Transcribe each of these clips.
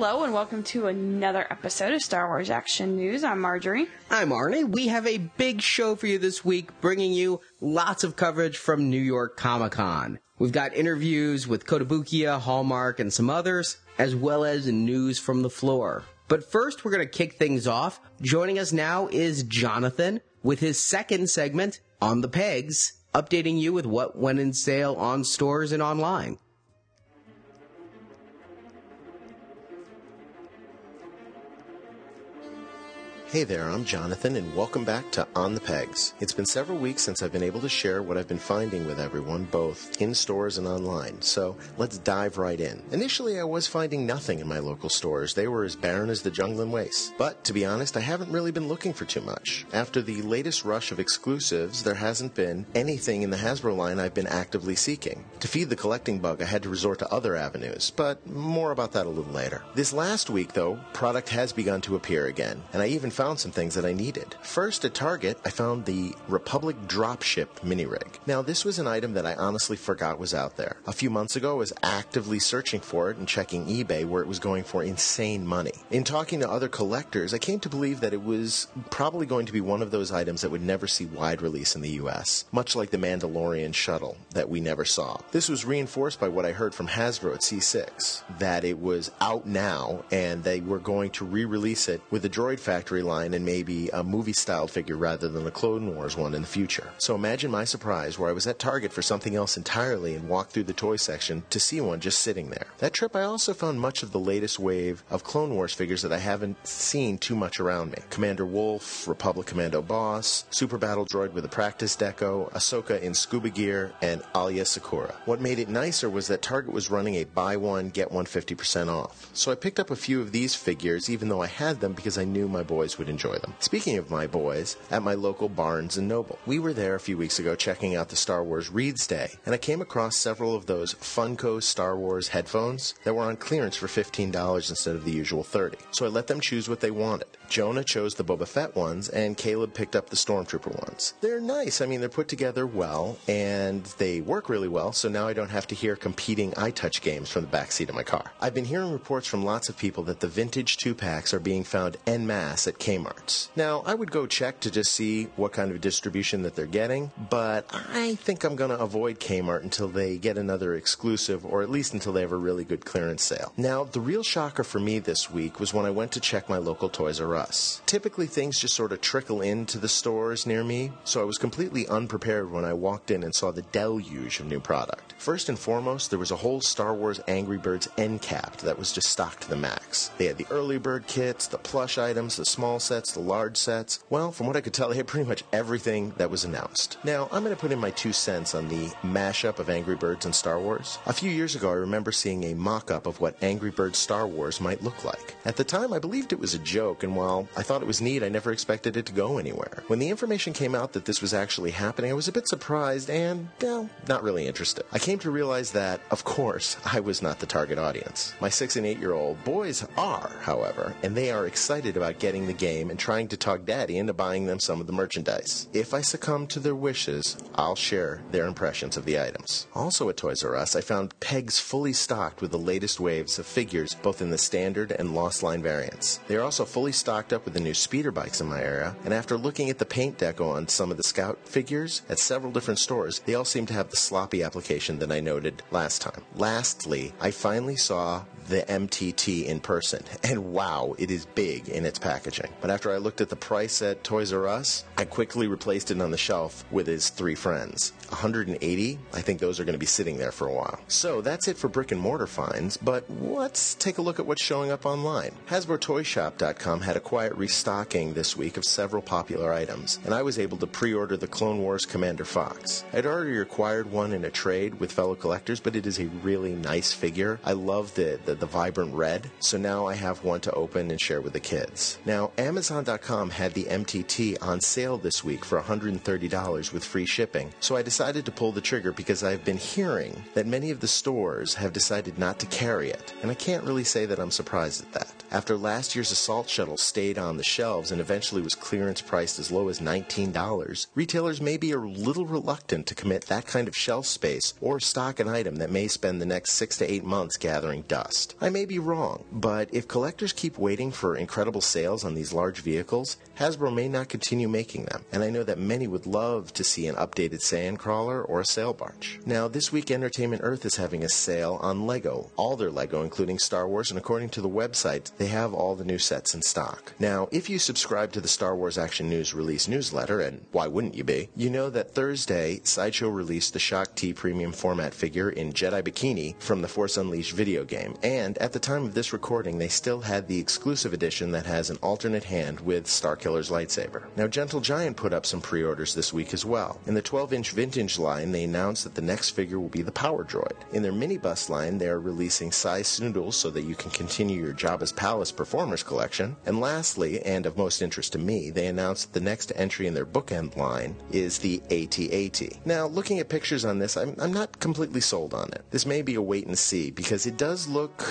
Hello and welcome to another episode of Star Wars Action News. I'm Marjorie. I'm Arnie. We have a big show for you this week, bringing you lots of coverage from New York Comic Con. We've got interviews with Kotobukiya, Hallmark, and some others, as well as news from the floor. But first, we're going to kick things off. Joining us now is Jonathan with his second segment, On the Pegs, updating you with what went in sale on stores and online. Hey there, I'm Jonathan, and welcome back to On the Pegs. It's been several weeks since I've been able to share what I've been finding with everyone, both in stores and online, so let's dive right in. Initially, I was finding nothing in my local stores. They were as barren as the Jundland Wastes. But to be honest, I haven't really been looking for too much. After the latest rush of exclusives, there hasn't been anything in the Hasbro line I've been actively seeking. To feed the collecting bug, I had to resort to other avenues, but more about that a little later. This last week, though, product has begun to appear again, and I even found some things that I needed. First, at Target, I found the Republic Dropship mini rig. Now, this was an item that I honestly forgot was out there. A few months ago, I was actively searching for it and checking eBay where it was going for insane money. In talking to other collectors, I came to believe that it was probably going to be one of those items that would never see wide release in the US, much like the Mandalorian shuttle that we never saw. This was reinforced by what I heard from Hasbro at C6, that it was out now and they were going to re-release it with the Droid Factory and maybe a movie style figure rather than the Clone Wars one in the future. So imagine my surprise where I was at Target for something else entirely and walked through the toy section to see one just sitting there. That trip I also found much of the latest wave of Clone Wars figures that I haven't seen too much around me. Commander Wolf, Republic Commando Boss, Super Battle Droid with a practice deco, Ahsoka in scuba gear, and Aayla Secura. What made it nicer was that Target was running a buy one, get one 50% off. So I picked up a few of these figures even though I had them because I knew my boys would enjoy them. Speaking of my boys, at my local Barnes and Noble, we were there a few weeks ago checking out the Star Wars Reads Day, and I came across several of those Funko Star Wars headphones that were on clearance for $15 instead of the usual 30. So I let them choose what they wanted. Jonah chose the Boba Fett ones, and Caleb picked up the Stormtrooper ones. They're nice. I mean, they're put together well, and they work really well, so now I don't have to hear competing iTouch games from the backseat of my car. I've been hearing reports from lots of people that the vintage two packs are being found en masse at Kmart's. Now, I would go check to just see what kind of distribution that they're getting, but I think I'm going to avoid Kmart until they get another exclusive, or at least until they have a really good clearance sale. Now, the real shocker for me this week was when I went to check my local Toys R Us. Typically, things just sort of trickle into the stores near me, so I was completely unprepared when I walked in and saw the deluge of new product. First and foremost, there was a whole Star Wars Angry Birds end cap that was just stocked to the max. They had the early bird kits, the plush items, the small sets, the large sets. Well, from what I could tell, they had pretty much everything that was announced. Now, I'm going to put in my two cents on the mashup of Angry Birds and Star Wars. A few years ago, I remember seeing a mock up of what Angry Birds Star Wars might look like. At the time, I believed it was a joke, and while I thought it was neat, I never expected it to go anywhere. When the information came out that this was actually happening, I was a bit surprised and, well, not really interested. I came to realize that, of course, I was not the target audience. My six and eight year old boys are, however, and they are excited about getting the game game and trying to talk Daddy into buying them some of the merchandise. If I succumb to their wishes, I'll share their impressions of the items. Also at Toys R Us, I found pegs fully stocked with the latest waves of figures, both in the standard and Lost Line variants. They are also fully stocked up with the new speeder bikes in my area, and after looking at the paint deco on some of the Scout figures at several different stores, they all seem to have the sloppy application that I noted last time. Lastly, I finally saw the MTT in person, and wow, it is big in its packaging. But after I looked at the price at Toys R Us, I quickly replaced it on the shelf with his three friends. 180, I think those are going to be sitting there for a while. So that's it for brick and mortar finds, but let's take a look at what's showing up online. HasbroToyShop.com had a quiet restocking this week of several popular items, and I was able to pre-order the Clone Wars Commander Fox. I'd already acquired one in a trade with fellow collectors, but it is a really nice figure. I love the, the, the vibrant red, so now I have one to open and share with the kids. Now, Amazon.com had the MTT on sale this week for $130 with free shipping, so I decided to pull the trigger because I've been hearing that many of the stores have decided not to carry it, and I can't really say that I'm surprised at that. After last year's assault shuttle stayed on the shelves and eventually was clearance priced as low as $19, retailers may be a little reluctant to commit that kind of shelf space or stock an item that may spend the next six to eight months gathering dust. I may be wrong, but if collectors keep waiting for incredible sales on these large vehicles, Hasbro may not continue making them, and I know that many would love to see an updated Sandcrawler or a sail barge. Now, this week Entertainment Earth is having a sale on Lego, all their Lego, including Star Wars, and according to the website, they have all the new sets in stock. Now, if you subscribe to the Star Wars Action News release newsletter, and why wouldn't you be, you know that Thursday, Sideshow released the Shaak Ti premium format figure in Jedi Bikini from the Force Unleashed video game, and at the time of this recording, they still had the exclusive edition that has an alternate hand with Starkiller's lightsaber. Now, Gentle Giant put up some pre orders this week as well. In the 12 inch vintage line, they announced that the next figure will be the Power Droid. In their mini bust line, they are releasing Sy Snootles so that you can continue your Jabba's Palace Performers collection. And lastly, and of most interest to me, they announced that the next entry in their bookend line is the AT-AT. Now, looking at pictures on this, I'm, I'm not completely sold on it. This may be a wait and see because it does look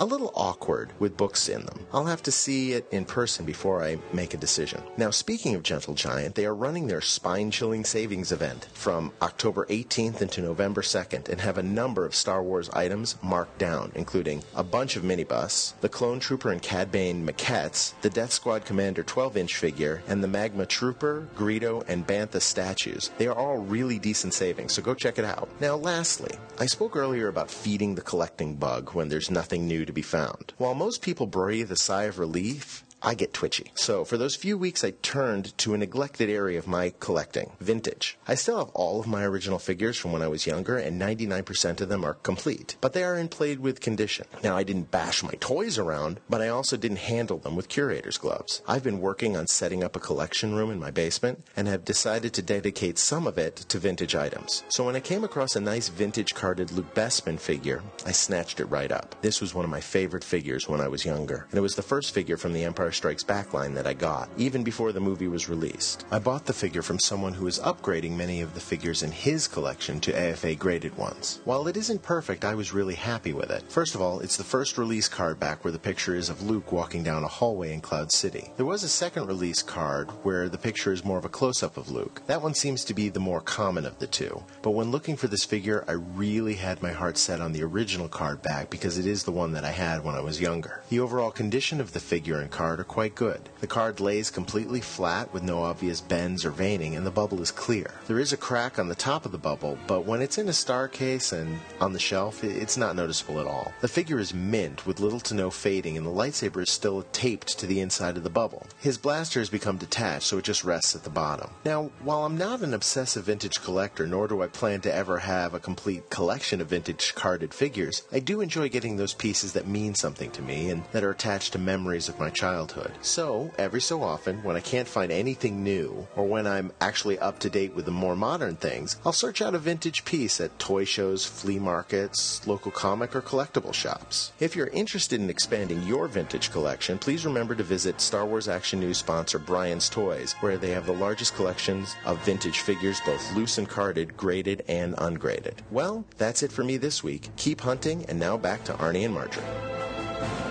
a little awkward with books in them. I'll have to see it in person before I make a decision. Now, speaking of Gentle Giant, they are running their spine chilling savings event from October 18th into November 2nd and have a number of Star Wars items marked down, including a bunch of mini busts, the Clone Trooper and Cad Bane maquettes, the Death Squad Commander 12 inch figure, and the Magma Trooper, Greedo, and Bantha statues. They are all really decent savings, so go check it out. Now, lastly, I spoke earlier about feeding the collecting bug when there's nothing new to be found. While most people breathe a sigh of relief, I get twitchy. So for those few weeks, I turned to a neglected area of my collecting, vintage. I still have all of my original figures from when I was younger, and 99% of them are complete, but they are in played with condition. Now, I didn't bash my toys around, but I also didn't handle them with curator's gloves. I've been working on setting up a collection room in my basement and have decided to dedicate some of it to vintage items. So when I came across a nice vintage carded Luke Bespin figure, I snatched it right up. This was one of my favorite figures when I was younger, and it was the first figure from the Empire Strikes Back line that I got, even before the movie was released. I bought the figure from someone who is upgrading many of the figures in his collection to AFA graded ones. While it isn't perfect, I was really happy with it. First of all, it's the first release card back where the picture is of Luke walking down a hallway in Cloud City. There was a second release card where the picture is more of a close up of Luke. That one seems to be the more common of the two. But when looking for this figure, I really had my heart set on the original card back because it is the one that I had when I was younger. The overall condition of the figure and card are quite good. The card lays completely flat with no obvious bends or veining, and the bubble is clear. There is a crack on the top of the bubble, but when it's in a star case and on the shelf, it's not noticeable at all. The figure is mint with little to no fading, and the lightsaber is still taped to the inside of the bubble. His blaster has become detached, so it just rests at the bottom. Now, while I'm not an obsessive vintage collector, nor do I plan to ever have a complete collection of vintage carded figures, I do enjoy getting those pieces that mean something to me and that are attached to memories of my childhood. So, every so often, when I can't find anything new, or when I'm actually up to date with the more modern things, I'll search out a vintage piece at toy shows, flea markets, local comic or collectible shops. If you're interested in expanding your vintage collection, please remember to visit Star Wars Action News sponsor Brian's Toys, where they have the largest collections of vintage figures, both loose and carded, graded and ungraded. Well, that's it for me this week. Keep hunting, and now back to Arnie and Marjorie.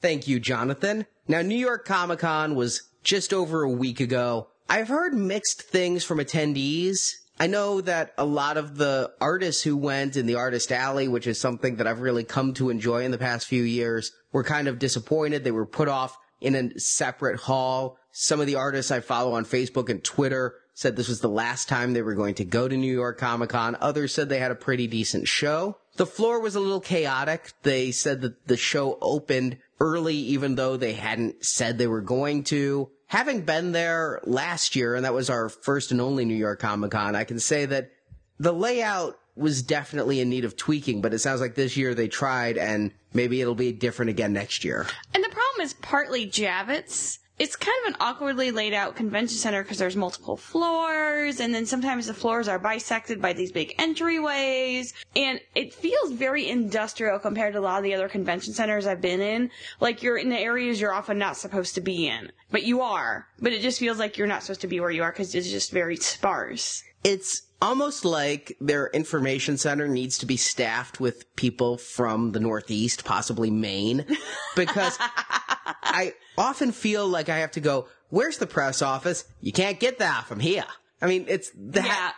Thank you, Jonathan. Now, New York Comic Con was just over a week ago. I've heard mixed things from attendees. I know that a lot of the artists who went in the artist alley, which is something that I've really come to enjoy in the past few years, were kind of disappointed. They were put off in a separate hall. Some of the artists I follow on Facebook and Twitter said this was the last time they were going to go to New York Comic Con. Others said they had a pretty decent show. The floor was a little chaotic. They said that the show opened early, even though they hadn't said they were going to. Having been there last year, and that was our first and only New York Comic Con, I can say that the layout was definitely in need of tweaking, but it sounds like this year they tried and maybe it'll be different again next year. And the problem is partly Javits. It's kind of an awkwardly laid out convention center because there's multiple floors, and then sometimes the floors are bisected by these big entryways, and it feels very industrial compared to a lot of the other convention centers I've been in. Like you're in the areas you're often not supposed to be in, but you are. But it just feels like you're not supposed to be where you are because it's just very sparse. It's almost like their information center needs to be staffed with people from the Northeast, possibly Maine, because I often feel like I have to go, where's the press office? You can't get that from here. I mean, it's that Yeah.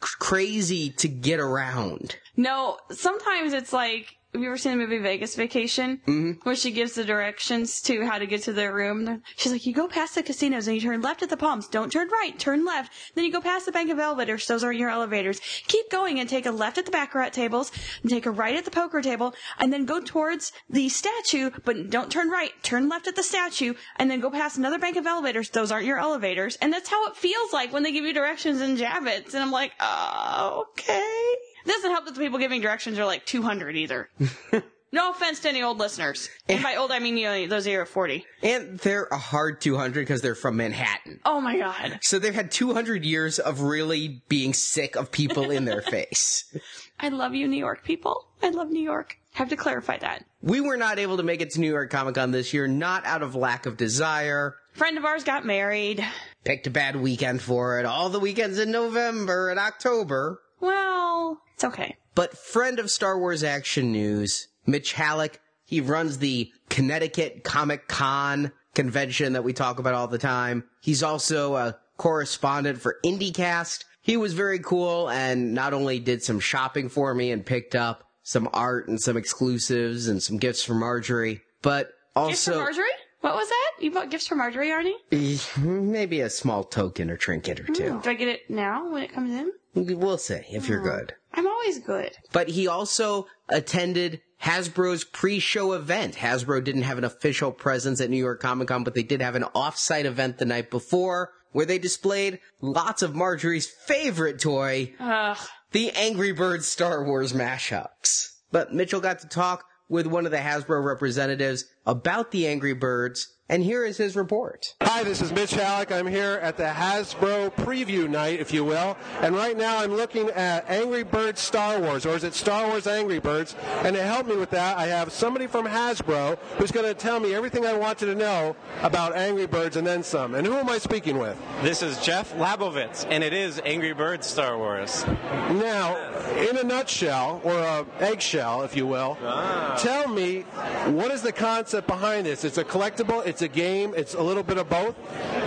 crazy to get around. No, sometimes it's like, have you ever seen the movie Vegas Vacation? Mm-hmm. Where she gives the directions to how to get to their room. She's like, you go past the casinos and you turn left at the Palms. Don't turn right, turn left. Then you go past the Bank of Elevators. Those aren't your elevators. Keep going and take a left at the baccarat tables and take a right at the poker table and then go towards the statue, but don't turn right. Turn left at the statue and then go past another bank of elevators. Those aren't your elevators. And that's how it feels like when they give you directions in Javits. And I'm like, oh, okay. It doesn't help that the people giving directions are like 200 either. no offense to any old listeners. And by old, I mean you know, those of you are 40. And they're a hard 200 because they're from Manhattan. Oh my god. So they've had 200 years of really being sick of people in their face. I love you, New York people. I love New York. Have to clarify that. We were not able to make it to New York Comic Con this year, not out of lack of desire. Friend of ours got married. Picked a bad weekend for it. All the weekends in November and October. Well, it's okay. But friend of Star Wars Action News, Mitch Hallock, he runs the Connecticut Comic Con convention that we talk about all the time. He's also a correspondent for IndieCast. He was very cool and not only did some shopping for me and picked up some art and some exclusives and some gifts for Marjorie, but Gifts for also Marjorie? What was that? You bought gifts for Marjorie, Arnie? Eh, maybe a small token or trinket or two. Hmm, do I get it now when it comes in? We'll see if you're hmm. good. I'm always good. but he also attended Hasbro's pre-show event. Hasbro didn't have an official presence at New York Comic Con, but they did have an off-site event the night before where they displayed lots of Marjorie's favorite toy, Ugh. the Angry Birds Star Wars mashups. But Mitchell got to talk with one of the Hasbro representatives about the Angry Birds, and here is his report. Hi, this is Mitch Hallock. I'm here at the Hasbro preview night, if you will. And right now I'm looking at Angry Birds Star Wars, or is it Star Wars Angry Birds? And to help me with that, I have somebody from Hasbro who's going to tell me everything I wanted to know about Angry Birds and then some. And who am I speaking with? This is Jeff Labovitz, and it is Angry Birds Star Wars. Now, in a nutshell, or a eggshell, if you will, ah. tell me what is the concept behind this? It's a collectible, it's a game, it's a little bit of both.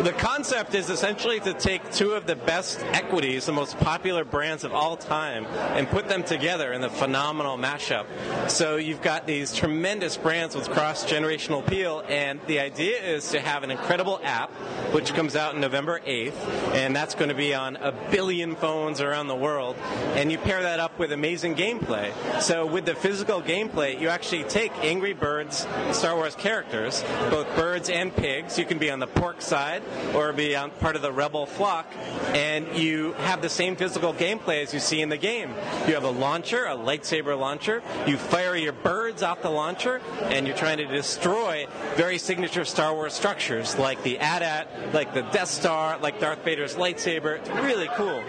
The concept is essentially to take two of the best equities, the most popular brands of all time, and put them together in a phenomenal mashup. So you've got these tremendous brands with cross generational appeal, and the idea is to have an incredible app, which comes out November 8th, and that's going to be on a billion phones around the world. And you pair that up with amazing gameplay. So with the physical gameplay, you actually take Angry Birds Star Wars characters, both birds and pigs. You can be on the pork side or be on part of the rebel flock, and you have the same physical gameplay as you see in the game. You have a launcher, a lightsaber launcher. You fire your birds off the launcher, and you're trying to destroy very signature Star Wars structures like the AT-AT, like the Death Star, like Darth Vader's lightsaber. It's really cool.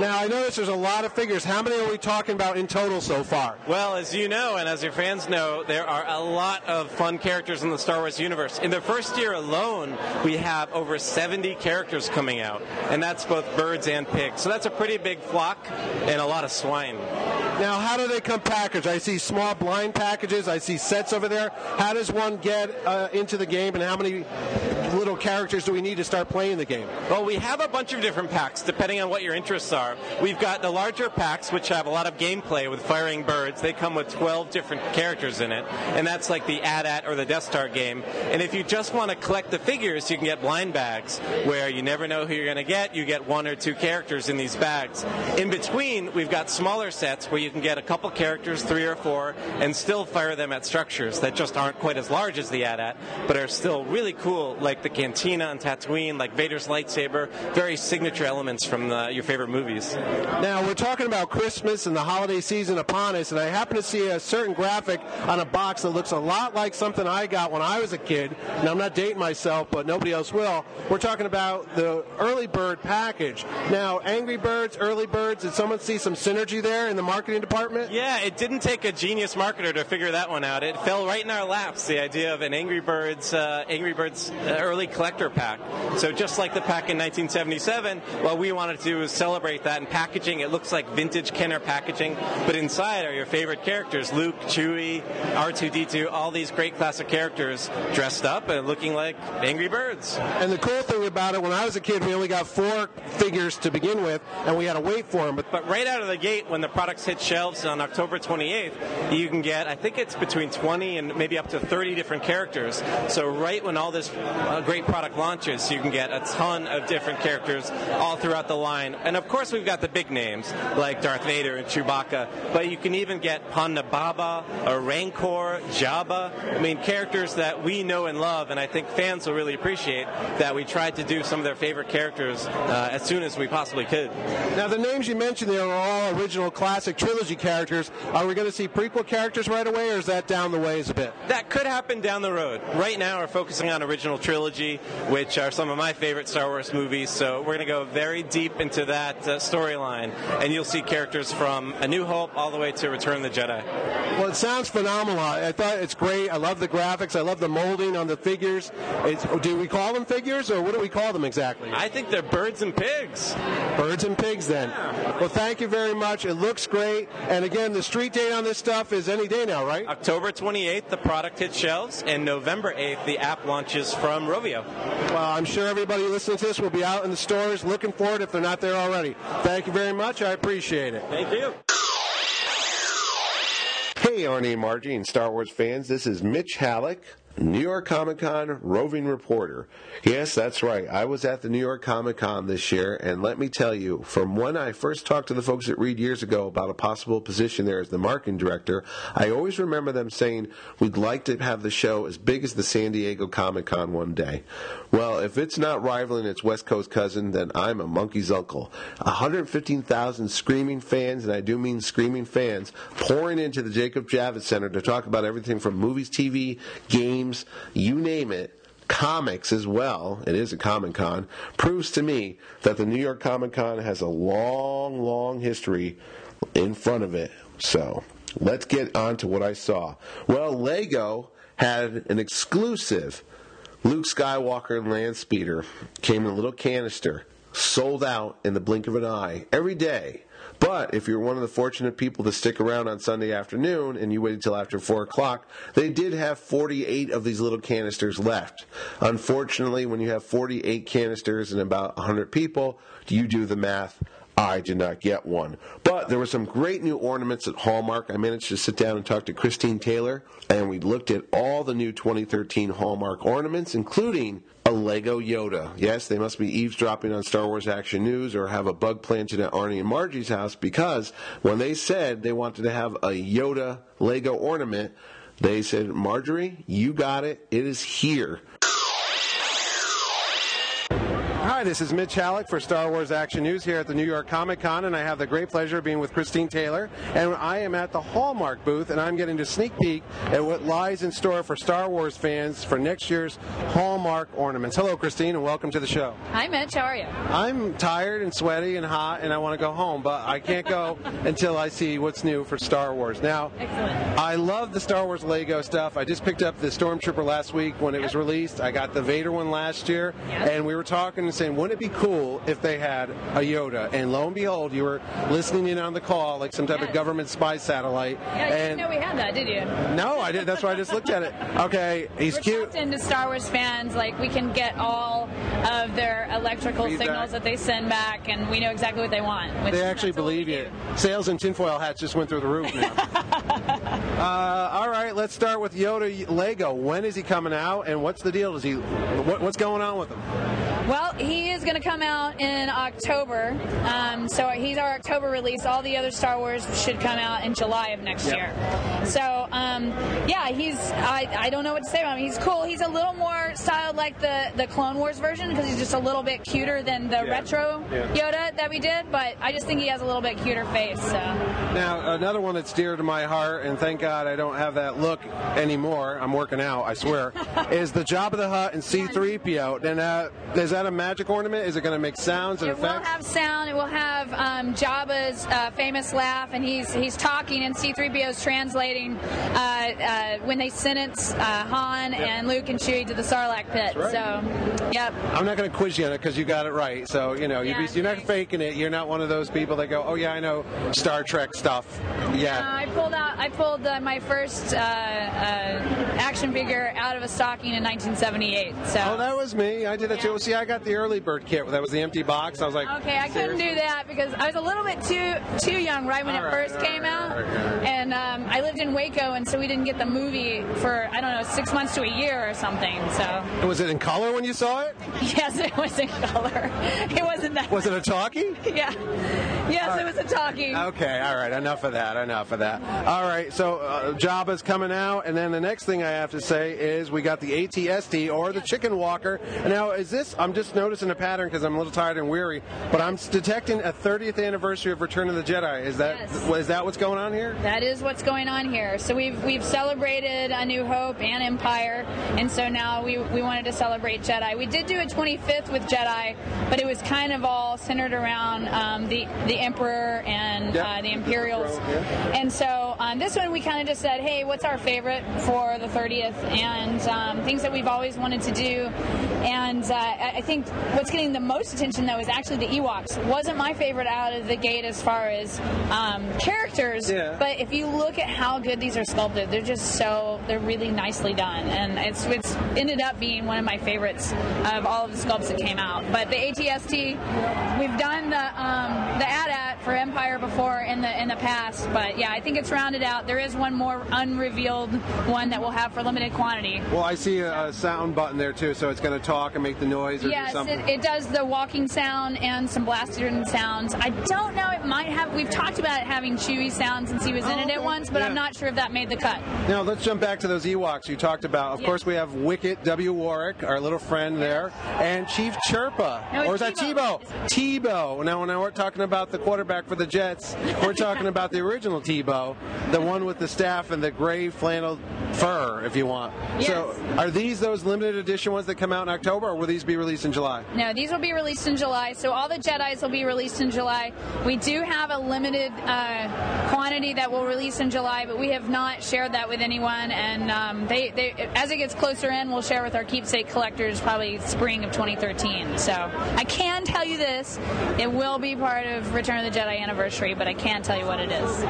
Now, I notice there's a lot of figures. How many are we talking about in total so far? Well, as you know, and as your fans know, there are a lot of fun characters in the Star Wars universe. In the first year alone, we have over 70 characters coming out, and that's both birds and pigs. So that's a pretty big flock and a lot of swine. Now, how do they come packaged? I see small blind packages. I see sets over there. How does one get uh, into the game, and how many characters do we need to start playing the game? Well, we have a bunch of different packs depending on what your interests are. We've got the larger packs, which have a lot of gameplay with firing birds. They come with 12 different characters in it, and that's like the AT-AT or the Death Star game. And if you just want to collect the figures, you can get blind bags where you never know who you're going to get. You get one or two characters in these bags. In between, we've got smaller sets where you can get a couple characters, three or four, and still fire them at structures that just aren't quite as large as the AT-AT, but are still really cool, like the Cantina on Tatooine, like Vader's lightsaber, very signature elements from the, your favorite movies. Now, we're talking about Christmas and the holiday season upon us, and I happen to see a certain graphic on a box that looks a lot like something I got when I was a kid. Now, I'm not dating myself, but nobody else will. We're talking about the early bird package. Now, Angry Birds, early birds, did someone see some synergy there in the marketing department? Yeah, it didn't take a genius marketer to figure that one out. It fell right in our laps, the idea of an Angry Birds, uh, Angry Birds uh, early collector pack. So just like the pack in 1977, what we wanted to do was celebrate that in packaging. It looks like vintage Kenner packaging, but inside are your favorite characters: Luke, Chewie, R2D2, all these great classic characters dressed up and looking like Angry Birds. And the cool thing about it, when I was a kid, we only got four figures to begin with, and we had to wait for them. But But right out of the gate, when the products hit shelves on October 28th, you can get, I think it's between 20 and maybe up to 30 different characters. So right when all this uh, great product launches, you can get a ton of different characters all throughout the line. And of course, we've got the big names like Darth Vader and Chewbacca, but you can even get Ponda Baba, or Rancor, Jabba. I mean, characters that we know and love, and I think fans will really appreciate that we tried to do some of their favorite characters uh, as soon as we possibly could. now, the names you mentioned there are all original classic trilogy characters. Are we going to see prequel characters right away, or is that down the ways a bit? That could happen down the road. Right now, we're focusing on original trilogy, which are some of my favorite Star Wars movies. So we're going to go very deep into that uh, storyline, and you'll see characters from A New Hope all the way to Return of the Jedi. Well, it sounds phenomenal. I thought it's great. I love the graphics. I love the molding on the figures. It's, do we call them figures, or what do we call them exactly? I think they're birds and pigs. Birds and pigs, then. Well, thank you very much. It looks great. And again, the street date on this stuff is any day now, right? October 28th, the product hits shelves, and November 8th, the app launches from Rovio. Well, I'm sure everybody listening to this will be out in the stores looking for it if they're not there already. Thank you very much. I appreciate it. Thank you. Hey, Arnie and Margie and Star Wars fans, this is Mitch Hallock, New York Comic Con roving reporter. Yes, that's right. I was at the New York Comic Con this year, and let me tell you, from when I first talked to the folks at Reed years ago about a possible position there as the marketing director, I always remember them saying, We'd like to have the show as big as the San Diego Comic Con one day. Well, if it's not rivaling its West Coast cousin, then I'm a monkey's uncle. 115,000 screaming fans, and I do mean screaming fans, pouring into the Jacob Javits Center to talk about everything from movies, TV, games, you name it comics as well, it is a Comic Con, proves to me that the New York Comic Con has a long, long history in front of it. So let's get on to what I saw. Well, Lego had an exclusive Luke Skywalker land speeder, came in a little canister, sold out in the blink of an eye every day. But if you're one of the fortunate people to stick around on Sunday afternoon and you waited until after 4 o'clock, they did have 48 of these little canisters left. Unfortunately, when you have 48 canisters and about 100 people, you do the math. I did not get one. But there were some great new ornaments at Hallmark. I managed to sit down and talk to Christine Taylor, and we looked at all the new 2013 Hallmark ornaments, including a Lego Yoda. Yes, they must be eavesdropping on Star Wars Action News or have a bug planted at Arnie and Margie's house because when they said they wanted to have a Yoda Lego ornament, they said, Marjorie, you got it. It is here. Hi, this is Mitch Hallock for Star Wars Action News here at the New York Comic Con, and I have the great pleasure of being with Christine Taylor. And I am at the Hallmark booth, and I'm getting to sneak peek at what lies in store for Star Wars fans for next year's Hallmark ornaments. Hello, Christine, and welcome to the show. Hi, Mitch. How are you? I'm tired and sweaty and hot, and I want to go home, but I can't go until I see what's new for Star Wars. Now, Excellent. I love the Star Wars Lego stuff. I just picked up the Stormtrooper last week when it was released. I got the Vader one last year, Yep. and we were talking and saying man, wouldn't it be cool if they had a Yoda? And lo and behold, you were listening in on the call like some type of government spy satellite. Yeah, you and didn't know we had that, did you? no, I did. That's why I just looked at it. Okay, he's We're cute. into Star Wars fans. Like we can get all of their electrical Feedback. signals that they send back, and we know exactly what they want. which- They actually that's what we believe you. Sales and tinfoil hats just went through the roof now. uh, all right, let's start with Yoda Lego. When is he coming out, and what's the deal? Is he? What, what's going on with him? Well, he is going to come out in October. Um, so he's our October release. All the other Star Wars should come out in July of next Yep. year. So, um, yeah, he's. I, I don't know what to say about him. He's cool. He's a little more styled like the, the Clone Wars version because he's just a little bit cuter than the Yeah. retro Yeah. Yoda that we did. But I just think he has a little bit cuter face. So. Now, another one that's dear to my heart, and thank God I don't have that look anymore. I'm working out, I swear. is the Jabba the Hutt and C-3PO? Then uh, is that a magic ornament? Is it going to make sounds and effects? It will have sound. It will have um, Jabba's uh, famous laugh, and he's he's talking, and C-3PO's translating uh, uh, when they sentence uh, Han and Luke and Chewie to the Sarlacc pit. right. So, yep. I'm not going to quiz you on it because you got it right. So you know, you Yeah, be, you're not faking it. You're not one of those people that go, "Oh yeah, I know Star Trek stuff." Uh, Yeah. I pulled out. I pulled uh, my first uh, uh, action figure out of a stocking in 1978. So. Oh, that was me. I did it too. See, I got the early bird kit. That was the empty box. I was like, Okay, I couldn't seriously? do that because I was a little bit too too young right when All it right, first came right, out, right, and um, I lived in Waco, and so we didn't get the movie for I don't know six months to a year or something. So Was it in color when you saw it? yes, it was in color. It wasn't that. Was it a talkie? Yeah. Yes, it was a talkie. Okay, all right. Enough of that. Enough of that. All right. So uh, Jabba's coming out, and then the next thing I have to say is we got the ATST or the Chicken Walker. Now, is this? I'm just noticing a pattern because I'm a little tired and weary, but I'm detecting a 30th anniversary of Return of the Jedi. Is that Yes. is that what's going on here? That is what's going on here. So we've we've celebrated A New Hope and Empire, and so now we, we wanted to celebrate Jedi. We did do a 25th with Jedi, but it was kind of all centered around um, the the Emperor and uh, the Imperials. And so on this one, we kind of just said, hey, what's our favorite for the 30th, and um, things that we've always wanted to do. And uh, I think what's getting the most attention though is actually the Ewoks. Wasn't my favorite out of the gate as far as um, characters, Yeah. but if you look at how good these are sculpted, they're just so they're really nicely done, and it's it's ended up being one of my favorites of all of the sculpts that came out. But the ATST, we've done the um, the AT-AT for Empire before in the in the past, but yeah, I think it's rounded out. There is one more unrevealed one that we'll have for limited quantity. Well, I see a, a sound button there too, so it's going to talk and make the noise or do Yes, something. it, it does the walking sound and some blaster sounds. I don't know. It might have. We've talked about it having Chewie sounds since he was in Oh, it at once, but I'm not sure if that made the cut. Now let's jump back to those Ewoks you talked about. Of Yeah. course, we have Wicket W. Warwick, our little friend there, and Chief Chirpa, No, or is it's that Teebo? Teebo. Now, now we're talking about the quarterback for the Jets. We're talking about the original Tebow, the one with the staff and the gray flannel fur, if you want. So, are these those limited edition ones that come out in October, or will these be released in July? No, these will be released in July. So all the Jedi's will be released in July. We do have a limited uh, quantity that will release in July, but we have not shared that with anyone. And um, they, they, as it gets closer in, we'll share with our keepsake collectors probably spring of 2013. So I can tell you this: it will be part of Return of the Jedi anniversary, but I can't tell you what it is.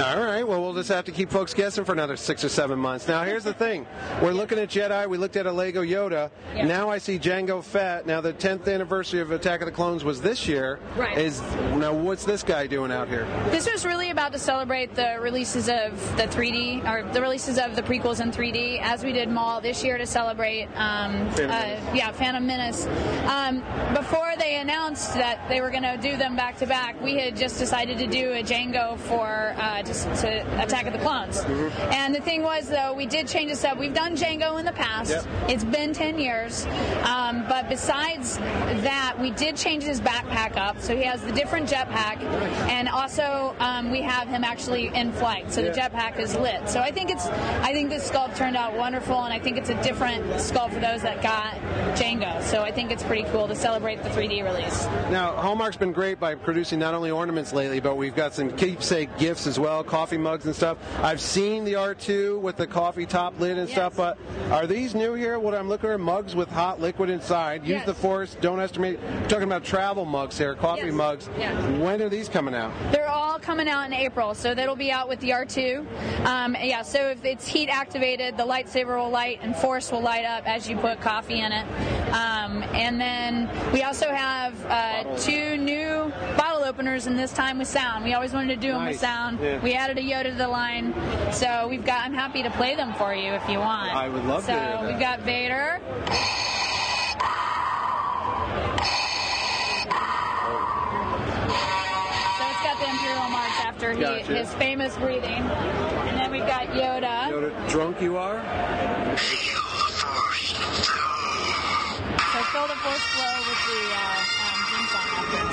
All right. Well, we'll just have to keep folks guessing for another six or seven months. Now, here's the thing: we're looking at Jedi. We looked at a Lego Yoda. Yeah. Now I see Jango Fett. Now the 10th anniversary of Attack of the Clones was this year. Right. Is now what's this guy doing out here? This was really about to celebrate the releases of the 3D, or the releases of the prequels in 3D, as we did Maul this year to celebrate, um, Phantom uh, Menace. yeah, Phantom Menace. Um, before they announced that they were going to do them back to back, we had just decided to do a Jango for uh, to, to Attack of the Clones. Mm-hmm. And the thing was, though, we did change this up. We've done Jango in the past. Yep. It's been 10 years. Um, but besides that, we did change his backpack up. So he has the different jetpack. And also, um, we have him actually in flight. So the jetpack is lit. So I think it's, I think this sculpt turned out wonderful. And I think it's a different sculpt for those that got Jango. So I think it's pretty cool to celebrate the 3D release. Now Hallmark's been great by producing not only ornaments lately, but we've got some keepsake gifts as well, coffee mugs and stuff. I've seen the R2 with the coffee top lid and Yes. stuff. But are these new here? What I'm looking at mugs with hot liquid inside. Use Yes. the force. Don't estimate. We're talking about travel mugs here, coffee Yes. mugs. When are these coming out? They're all coming out in April, so that'll be out with the R2. Um, yeah, so if it's heat activated, the lightsaber will light and force will light up as you put coffee in it. Um, and then we also have uh, two new bottle openers, and this time with sound. We always wanted to do them with sound. Yeah. We added a Yoda to the line, so we've got. I'm happy to play them for you if you want. I would love to so we've got Vader. So it's got the Imperial March after he, Gotcha. his famous breathing. And then we've got Yoda. Yoda, drunk you are? So fill the force flow with the uh,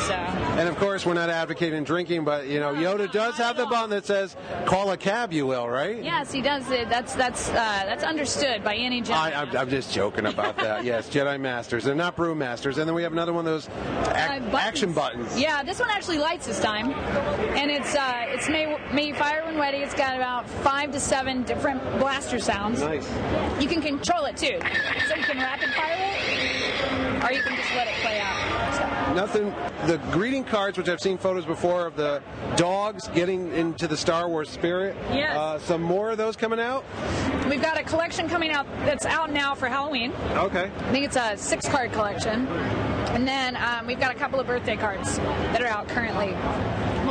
So And of course, we're not advocating drinking, but you know, No, Yoda does have the button that says "Call a cab," you will, right? yes, he does. That's that's uh, that's understood by any Jedi. I, I'm, I'm just joking about that. yes, Jedi Masters. They're not Brew Masters. And then we have another one of those ac- Uh, buttons. action buttons. Yeah, this one actually lights this time, and it's uh, it's may may fire when ready. It's got about five to seven different blaster sounds. Nice. You can control it too, so you can rapid fire it, or you can just let it play out. So. The greeting cards, which I've seen photos before of the dogs getting into the Star Wars spirit. Yes. Uh, some more of those coming out. We've got a collection coming out that's out now for Halloween. Okay. I think it's a six card collection. And then um, we've got a couple of birthday cards that are out currently.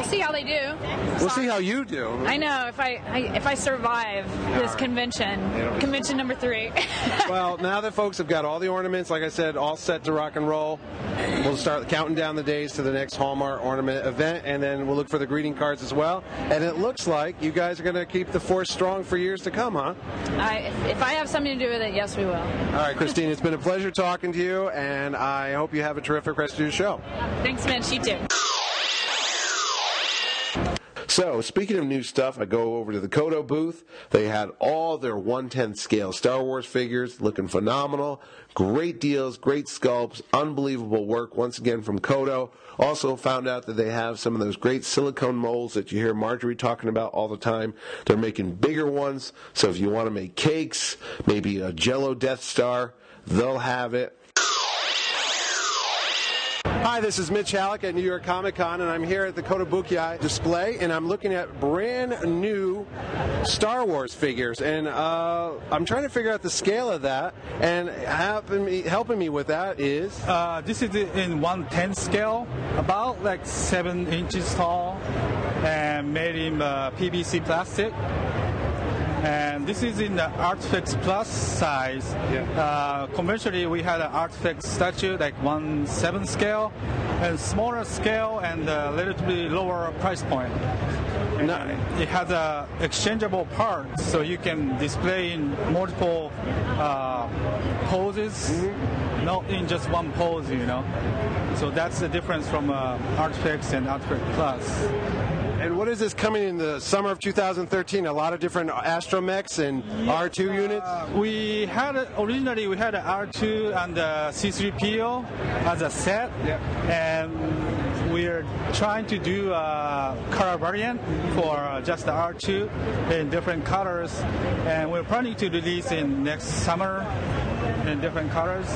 We'll see how they do. We'll see how you do. I know if I, I if I survive this convention, convention number three. well, now that folks have got all the ornaments, like I said, all set to rock and roll, we'll start counting down the days to the next Hallmark ornament event, and then we'll look for the greeting cards as well. And it looks like you guys are going to keep the force strong for years to come, huh? I, if, if I have something to do with it, yes, we will. All right, Christine, it's been a pleasure talking to you, and I hope you have a terrific rest of your show. Thanks, Mitch. You too. So, speaking of new stuff, I go over to the Koto booth. They had all their 110 scale Star Wars figures looking phenomenal. Great deals, great sculpts, unbelievable work once again from Koto. Also found out that they have some of those great silicone molds that you hear Marjorie talking about all the time. They're making bigger ones, so if you want to make cakes, maybe a Jello Death Star, they'll have it. Hi, this is Mitch Hallock at New York Comic Con, and I'm here at the Kotobukiya display, and I'm looking at brand new Star Wars figures, and uh, I'm trying to figure out the scale of that, and helping me, helping me with that is Uh, this is in 110 scale, about like 7 inches tall, and made in uh, PVC plastic. And this is in the Artifacts Plus size. Uh, commercially, we had an Artifacts statue like 1 7 scale, and smaller scale and a relatively lower price point. And it has a exchangeable part, so you can display in multiple uh, poses, not in just one pose, you know. So that's the difference from uh, Artifacts and Artifact Plus. And what is this coming in the summer of 2013? A lot of different astromechs and R2 units. Uh, we had originally we had R2 and a C3PO as a set, and we're trying to do a color variant for uh, just the R2 in different colors, and we're planning to release in next summer in different colors.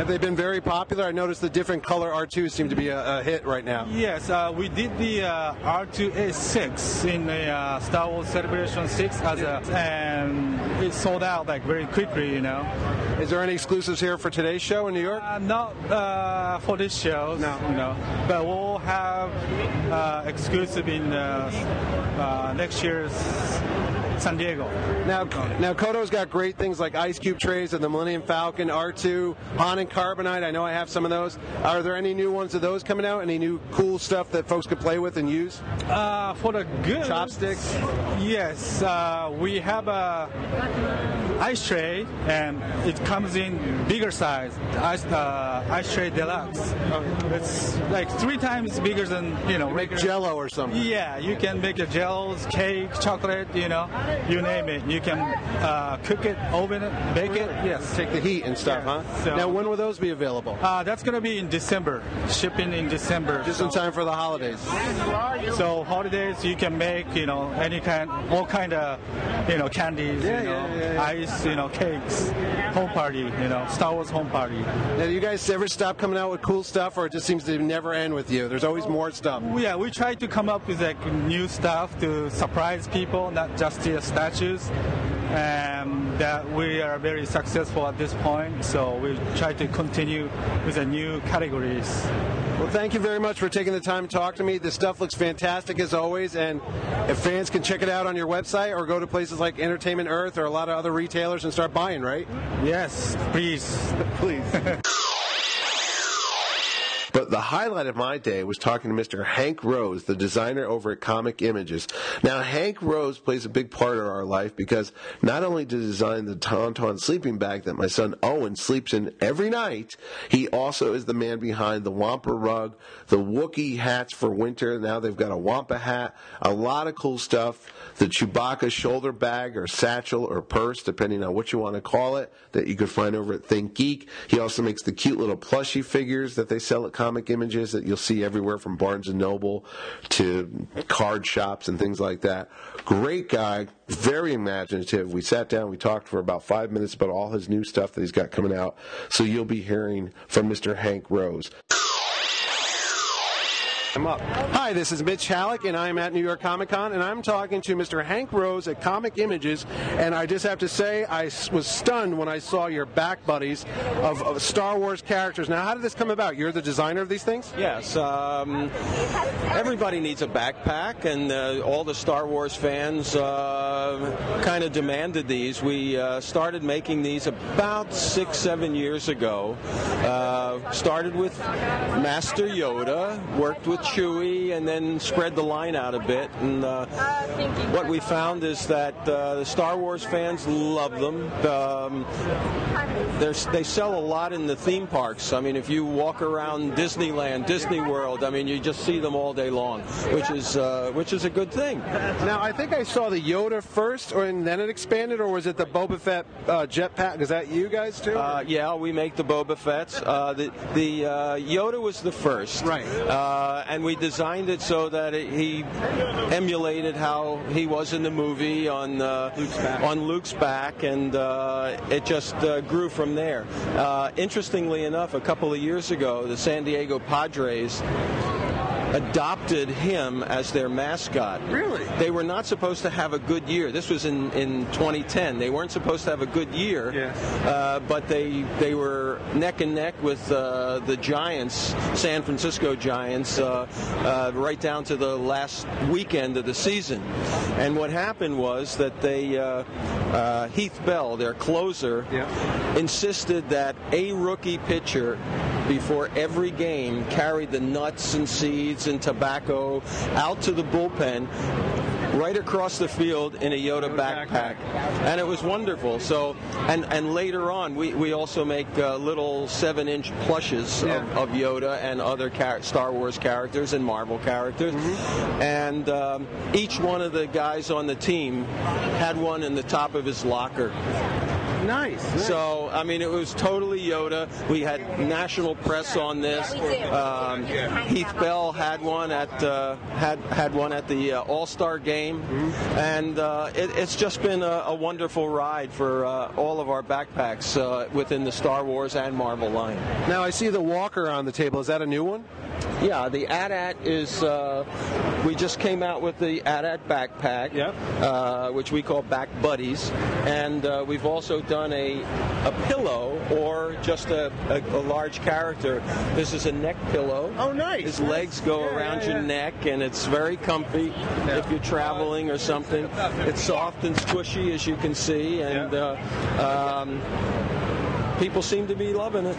Have they been very popular? I noticed the different color R2s seem to be a, a hit right now. Yes, uh, we did the uh, R2A6 in the uh, Star Wars Celebration 6 as a, and it sold out like very quickly, you know. Is there any exclusives here for today's show in New York? Uh, not uh, for this show, No. you know, but we'll have uh, exclusive in uh, uh, next year's San Diego. Now, now Koto's got great things like ice cube trays and the Millennium Falcon, R2, Han and Carbonite. I know I have some of those. Are there any new ones of those coming out? Any new cool stuff that folks could play with and use? Uh, for the good Chopsticks? yes, uh, we have a ice tray, and it comes in bigger size, ice, uh, ice tray deluxe. It's like three times bigger than you know Make regular. Jello or something. Yeah, you can make a gels, cake, chocolate, you know, you name it. You can uh, cook it, oven it, bake it. Yes. Take the heat and stuff, Yeah, huh? so- now, when will those be available? Uh, that's gonna be in December, shipping in December. Just in time for the holidays. So holidays, you can make, you know, any kind, all kind of, you know, candies, Yeah, you know, yeah, yeah, ice, you know, cakes, home party, you know, Star Wars home party. Now, do you guys ever stop coming out with cool stuff, or it just seems to never end with you? There's always more stuff. Yeah, we try to come up with like new stuff to surprise people, not just the statues. And that we are very successful at this point, so we try to continue with the new categories. Well, thank you very much for taking the time to talk to me. This stuff looks fantastic as always, and if fans can check it out on your website or go to places like Entertainment Earth or a lot of other retailers and start buying, right? Yes, please. Please. But the highlight of my day was talking to Mr. Hank Rose, the designer over at Comic Images. Now, Hank Rose plays a big part in our life because not only did he design the Tauntaun sleeping bag that my son Owen sleeps in every night, he also is the man behind the Wampa rug, the Wookiee hats for winter. Now they've got a Wampa hat, a lot of cool stuff. The Chewbacca shoulder bag or satchel or purse, depending on what you want to call it, that you could find over at ThinkGeek. He also makes the cute little plushie figures that they sell at Comic Images that you'll see everywhere from Barnes and Noble to card shops and things like that. Great guy, very imaginative. We sat down, we talked for about five minutes about all his new stuff that he's got coming out. So you'll be hearing from Mr. Hank Rose. I'm up. Hi, this is Mitch Hallock, and I'm at New York Comic Con, and I'm talking to Mr. Hank Rose at Comic Images. And I just have to say, I was stunned when I saw your back buddies of, of Star Wars characters. Now, how did this come about? You're the designer of these things? Yes, um, everybody needs a backpack, and uh, all the Star Wars fans uh, kind of demanded these. We uh, started making these about six, seven years ago. Uh, started with Master Yoda, worked with Chewie, and then spread the line out a bit. And uh, what we found is that uh, the Star Wars fans love them. Um, they sell a lot in the theme parks. I mean, if you walk around Disneyland, Disney World, I mean, you just see them all day long, which is uh, which is a good thing. Now, I think I saw the Yoda first, or and then it expanded, or was it the Boba Fett uh, jetpack? Is that you guys too? Uh, yeah, we make the Boba Fett's. Uh, the the uh, Yoda was the first, Right. And we designed it so that it, he emulated how he was in the movie on uh, Luke's back. on Luke's back, and uh, it just uh, grew from there. Uh, interestingly enough, a couple of years ago, the San Diego Padres adopted him as their mascot. Really? They were not supposed to have a good year. This was in, in 2010. They weren't supposed to have a good year, Yeah. uh, but they they were neck and neck with uh, the Giants, San Francisco Giants, uh, uh, right down to the last weekend of the season. And what happened was that they uh, uh, Heath Bell, their closer, Yeah. insisted that a rookie pitcher before every game carried the nuts and seeds and tobacco out to the bullpen right across the field in a Yoda backpack. And it was wonderful. So, and, and later on, we, we also make uh, little seven inch plushes Yeah. of, of Yoda and other char- Star Wars characters and Marvel characters. And um, each one of the guys on the team had one in the top of his locker. Nice. nice. So, I mean, it was totally Yoda. We had national press on this. Um, Heath Bell had one at uh, had had one at the uh, All Star game, and uh, it, it's just been a, a wonderful ride for uh, all of our backpacks uh, within the Star Wars and Marvel line. now I see the Walker on the table. Is that a new one? Yeah, the AT-AT is. Uh, we just came out with the AT-AT backpack, Yep. uh, which we call Back Buddies, and uh, we've also done a a pillow or just a, a, a large character. This is a neck pillow. Oh, nice, His nice. legs go Yeah, around yeah, your yeah. neck, and it's very comfy if you're traveling or something. It's soft and squishy, as you can see, and uh, um, people seem to be loving it.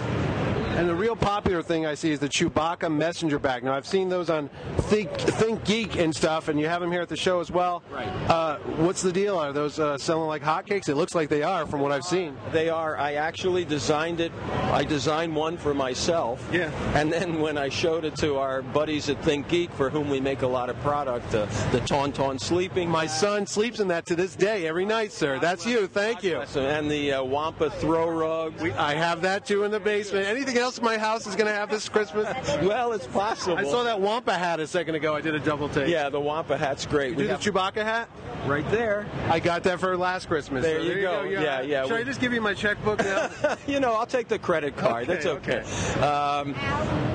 And the real popular thing I see is the Chewbacca messenger bag. Now I've seen those on Think, ThinkGeek and stuff, and you have them here at the show as well. Right. Uh, what's the deal? Are those uh, selling like hotcakes? It looks like they are from what I've seen. They are. I actually designed it. I designed one for myself. Yeah. And then when I showed it to our buddies at ThinkGeek, for whom we make a lot of product, uh, the Tauntaun sleeping. My son sleeps in that to this day, every night, sir. That's you. Thank you. And the uh, Wampa throw rug. We, I have that too in the basement. Anything else my house is going to have this Christmas? Well, it's possible. I saw that Wampa hat a second ago. I did a double take. Yeah, the Wampa hat's great. You We do the have- Chewbacca hat? right there. I got that for last Christmas. There So you go. Yeah, yeah, Should we- I just give you my checkbook now? you know, I'll take the credit card. Okay, That's okay. Um,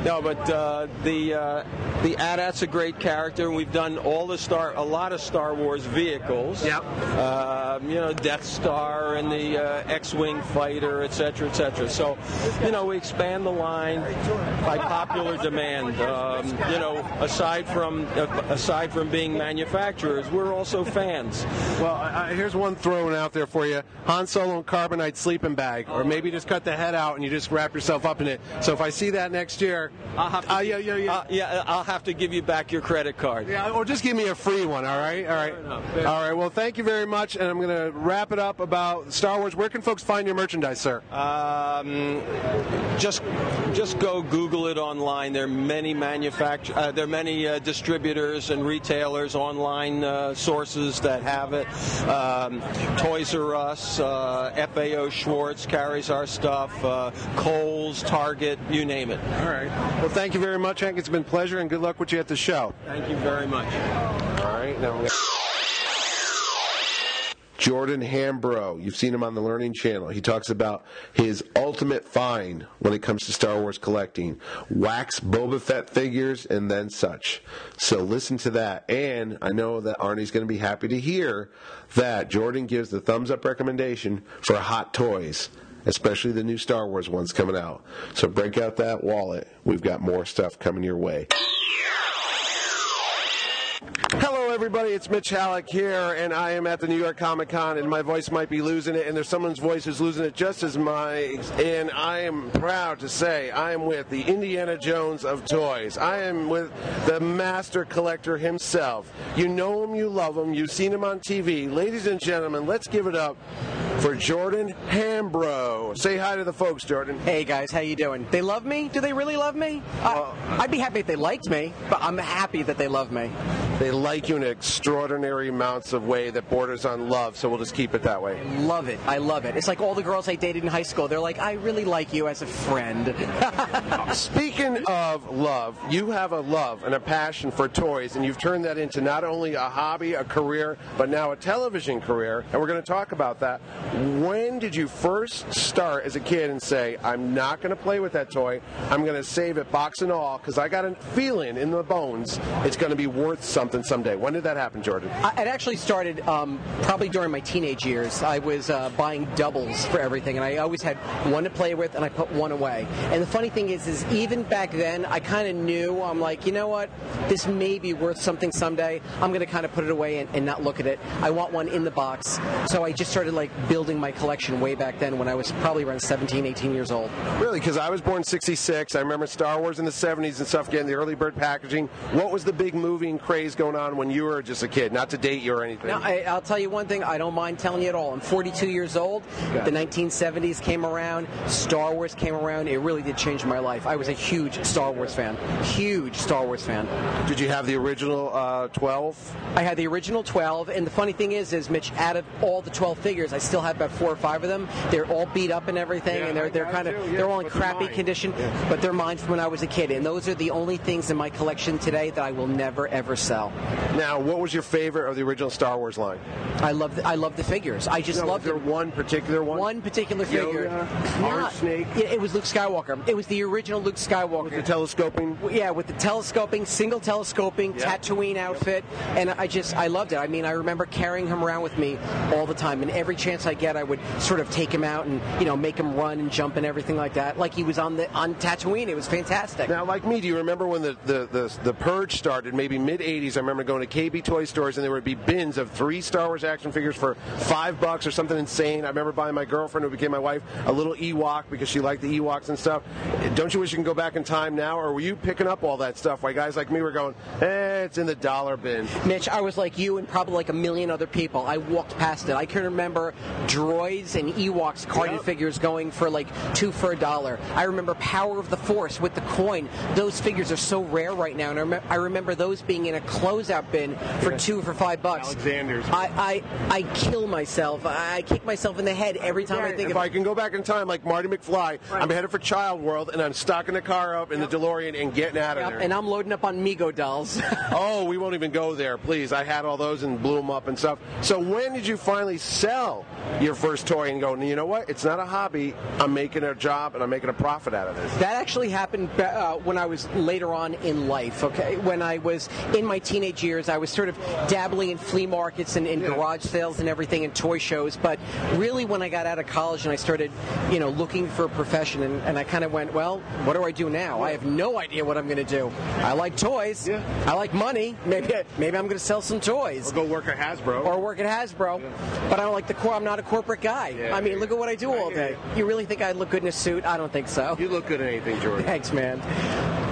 no, but uh, the uh, the AT-AT's a great character. We've done all the Star, a lot of Star Wars vehicles. Yep. Um, you know, Death Star and the uh, X-wing fighter, et cetera, et cetera. So, you know, we expand the line by popular demand. Um, you know, aside from uh, aside from being manufacturers, we're also fans. Well, I, I- here's one thrown out there for you: Han Solo and carbonite sleeping bag, or maybe just cut the head out and you just wrap yourself up in it. So if I see that next year, I'll have to, uh, yeah, yeah, yeah. Uh, yeah, I'll have to give you back your credit card. Yeah, or just give me a free one, all right? All right. All right. Well, thank you very much, and I'm going to wrap it up about Star Wars. Where can folks find your merchandise, sir? Um, just just go Google it online. There are many manufacture, uh, there are many uh, distributors and retailers, online uh, sources that have it. Um, Toys R Us, uh, FAO Schwarz carries our stuff. Uh, Kohl's, Target, you name it. All right. Well, thank you very much, Hank. It's been a pleasure, and good luck with you at the show. Thank you very much. All right. Now. Jordan Hembrough. You've seen him on the Learning Channel. He talks about his ultimate find when it comes to Star Wars collecting wax Boba Fett figures and then such. So listen to that. And I know that Arnie's going to be happy to hear that Jordan gives the thumbs up recommendation for hot toys. Especially the new Star Wars ones coming out. So break out that wallet. We've got more stuff coming your way. Everybody. It's Mitch Hallock here, and I am at the New York Comic Con, and my voice might be losing it, and there's someone's voice who's losing it just as mine. And I am proud to say I am with the Indiana Jones of toys. I am with the master collector himself. You know him, you love him, you've seen him on TV. Ladies and gentlemen, let's give it up for Jordan Hembrough. Say hi to the folks, Jordan. Hey guys, how you doing? They love me? Do they really love me? I, I'd be happy if they liked me, but I'm happy that they love me. They like you extraordinary amounts of way that borders on love, so we'll just keep it that way. Love it. I love it. It's like all the girls I dated in high school. They're like, I really like you as a friend. Speaking of love, you have a love and a passion for toys, and you've turned that into not only a hobby, a career, but now a television career, and we're going to talk about that. When did you first start as a kid and say, I'm not going to play with that toy, I'm going to save it box and all, because I got a feeling in the bones it's going to be worth something someday? When did that happen, Jordan? I, it actually started um, probably during my teenage years. I was uh, buying doubles for everything, and I always had one to play with, and I put one away. And the funny thing is, is even back then, I kind of knew. I'm like, you know what? This may be worth something someday. I'm going to kind of put it away and, and not look at it. I want one in the box. So I just started like building my collection way back then when I was probably around 17, 18 years old. Really, because I was born 66. I remember Star Wars in the 70s and stuff, getting the early bird packaging. What was the big movie and craze going on when you were just a kid? Not to date you or anything. I, I'll tell you one thing. I don't mind telling you at all. I'm 42 years old. The 1970s came around. Star Wars came around. It really did change my life. I was a huge Star Wars fan. Huge Star Wars fan. Did you have the original uh, 12? I had the original 12, and the funny thing is, is Mitch, out of all the 12 figures, I still have about four or five of them. They're all beat up and everything, Yeah, and they're they're kind of yeah, they're all in crappy mine. condition, but they're mine from when I was a kid, and those are the only things in my collection today that I will never ever sell. Now, what was your favorite of the original Star Wars line? I love the, I love the figures. I just No, love there one particular one? one particular figure. Yoda, Not- Snake? Yeah, it was Luke Skywalker. It was the original Luke Skywalker. The telescoping? yeah, with the telescoping, single telescoping, Yeah. Tatooine outfit, and I just I loved it. I mean, I remember carrying him around with me all the time, and every chance I get, I would sort of take him out and you know make him run and jump and everything like that, like he was on the on Tatooine. It was fantastic. Now, like me, do you remember when the, the, the, the purge started, maybe mid 80s? I remember going to KB toy stores and there would be bins of three Star Wars action figures for five bucks or something insane. I remember buying my girlfriend, who became my wife, a little Ewok because she liked the Ewoks and stuff. Don't you wish you can go back in time now, or were you picking up all that stuff? Why guys like me were going, eh, it's in the dollar bin. Mitch, I was like you and probably like a million other people. I walked past it. I can remember droids and Ewoks carded Yep. figures going for like two for a dollar. I remember Power of the Force with the coin. Those figures are so rare right now, and I, rem- I remember those being in a closeout bin for Yeah. two for five bucks. Alexander's. I, I I kill myself. I kick myself in the head every time I think of it. if of I can go back in time, like Marty McFly, I'm headed for Child World, and I'm stocking the car up in the DeLorean and getting out of Yep, there. and I'm loading up on Mego dolls. oh, we won't even go there, please. I had all those and blew them up and stuff. So when did you finally sell your first toy and go, you know what? It's not a hobby. I'm making a job and I'm making a profit out of this. That actually happened uh, when I was later on in life. Okay, when I was in my teenage years, I was sort of dabbling in flea markets and in garage sales and everything and toy shows. But really, when I got out of college and I started, you know, looking for a profession, and, and I kind of went, well, what do I do now? I have no idea what I'm going to do. I like toys. I like money. Maybe maybe I'm going to sell some toys. Or go work at Hasbro. Or work at Hasbro. But I don't like the core. I'm not a corporate guy. I mean, look at what I do all day. You really think I look good in a suit? I don't think so. You look good in anything, Jordan. Thanks, man.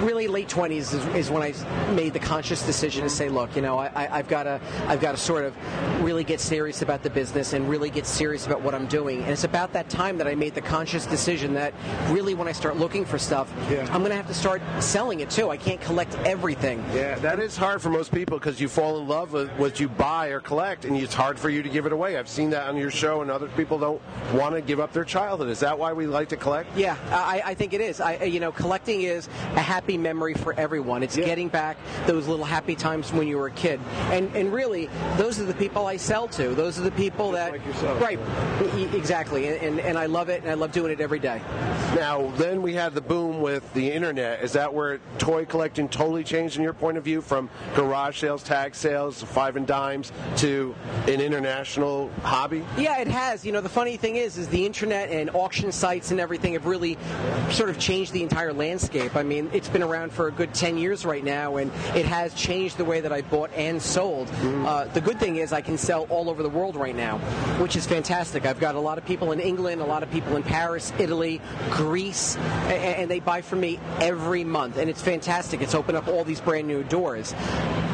Really, late twenties is, is when I made the conscious decision to say, look, you know, I, I, I've got to, I've got to sort of really get serious about the business and really get serious about what I'm doing. And it's about that time that I made the conscious decision that really, when I start looking for stuff, I'm going to have to start selling it too. I can't collect everything. Yeah, that is hard for most people because you fall in love with what you buy or collect, and it's hard for you to give it away. I've seen that on your show, and other people don't want to give up their childhood. Is that why we like to collect? Yeah, I, I think it is. I, you know, collecting is a happy memory for everyone. It's getting back those little happy times when you were a kid, and and really, those are the people I sell to. Those are the people that right, E- exactly. And, and and I love it, and I love doing it every day. Now, then we had the boom with the internet. Is that where toy collecting totally changed in your point of view from garage sales, tag sales, five and dimes to an international hobby? Yeah, it has. You know, the funny thing is, is the internet and auction sites and everything have really sort of changed the entire landscape. I mean, it's been around for a good 10 years right now, and it has changed the way that I bought and sold. Uh, the good thing is I can sell all over the world right now, which is fantastic. I've got a lot of people in England, a lot of people in Paris, Italy, Greece, a- and they buy from me every month, and it's fantastic. It's opened up all these brand new doors.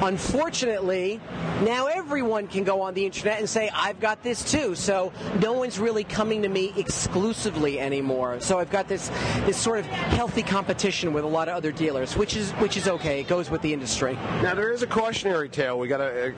Unfortunately, now everyone can go on the internet and say, I've got this too. So no one's really coming to me exclusively anymore. So I've got this this sort of healthy competition with a lot of other dealers, which is which is okay. It goes with the industry. Now there is a cautionary we got to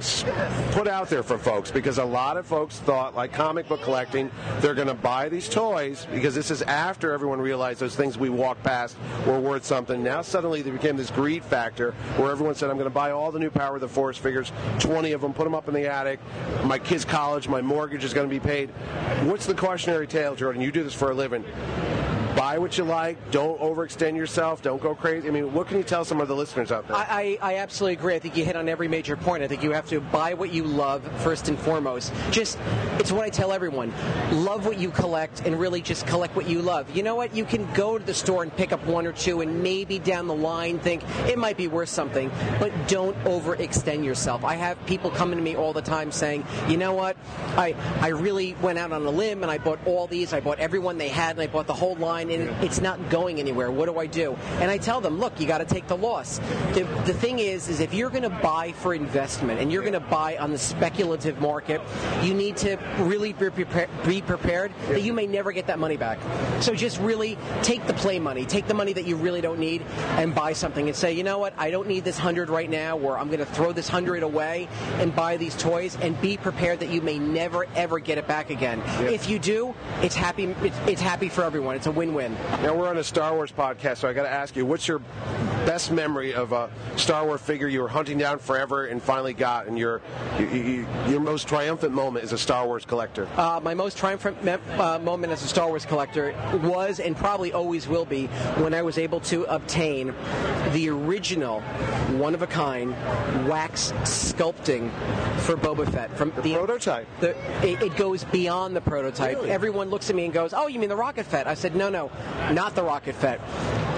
put out there for folks because a lot of folks thought, like comic book collecting, they're going to buy these toys because this is after everyone realized those things we walked past were worth something. Now suddenly there became this greed factor where everyone said, "I'm going to buy all the new Power of the Force figures, 20 of them, put them up in the attic. My kids' college, my mortgage is going to be paid." What's the cautionary tale, Jordan? You do this for a living. Buy what you like. Don't overextend yourself. Don't go crazy. I mean, what can you tell some of the listeners out there? I, I, I absolutely agree. I think you hit on every major point. I think you have to buy what you love first and foremost. Just, it's what I tell everyone. Love what you collect and really just collect what you love. You know what? You can go to the store and pick up one or two and maybe down the line think it might be worth something, but don't overextend yourself. I have people coming to me all the time saying, you know what? I, I really went out on a limb and I bought all these. I bought everyone they had and I bought the whole line and it's not going anywhere. What do I do? And I tell them, look, you got to take the loss. The, the thing is, is if you're going to buy for investment and you're going to buy on the speculative market, you need to really be, prepar- be prepared that you may never get that money back. So just really take the play money, take the money that you really don't need, and buy something and say, you know what, I don't need this hundred right now, or I'm going to throw this hundred away and buy these toys, and be prepared that you may never ever get it back again. If you do, it's happy. It's, it's happy for everyone. It's a win-win. Now we're on a Star Wars podcast, so I got to ask you, what's your best memory of a Star Wars figure you were hunting down forever and finally got, and your you, you, your most triumphant moment as a Star Wars collector? Uh, my most triumphant me- uh, moment as a Star Wars collector was, and probably always will be, when I was able to obtain the original, one of a kind, wax sculpting for Boba Fett from the, prototype. The, it, it goes beyond the prototype. Everyone looks at me and goes, "Oh, you mean the Rocket Fett?" I said, "No, no, not the Rocket Fett."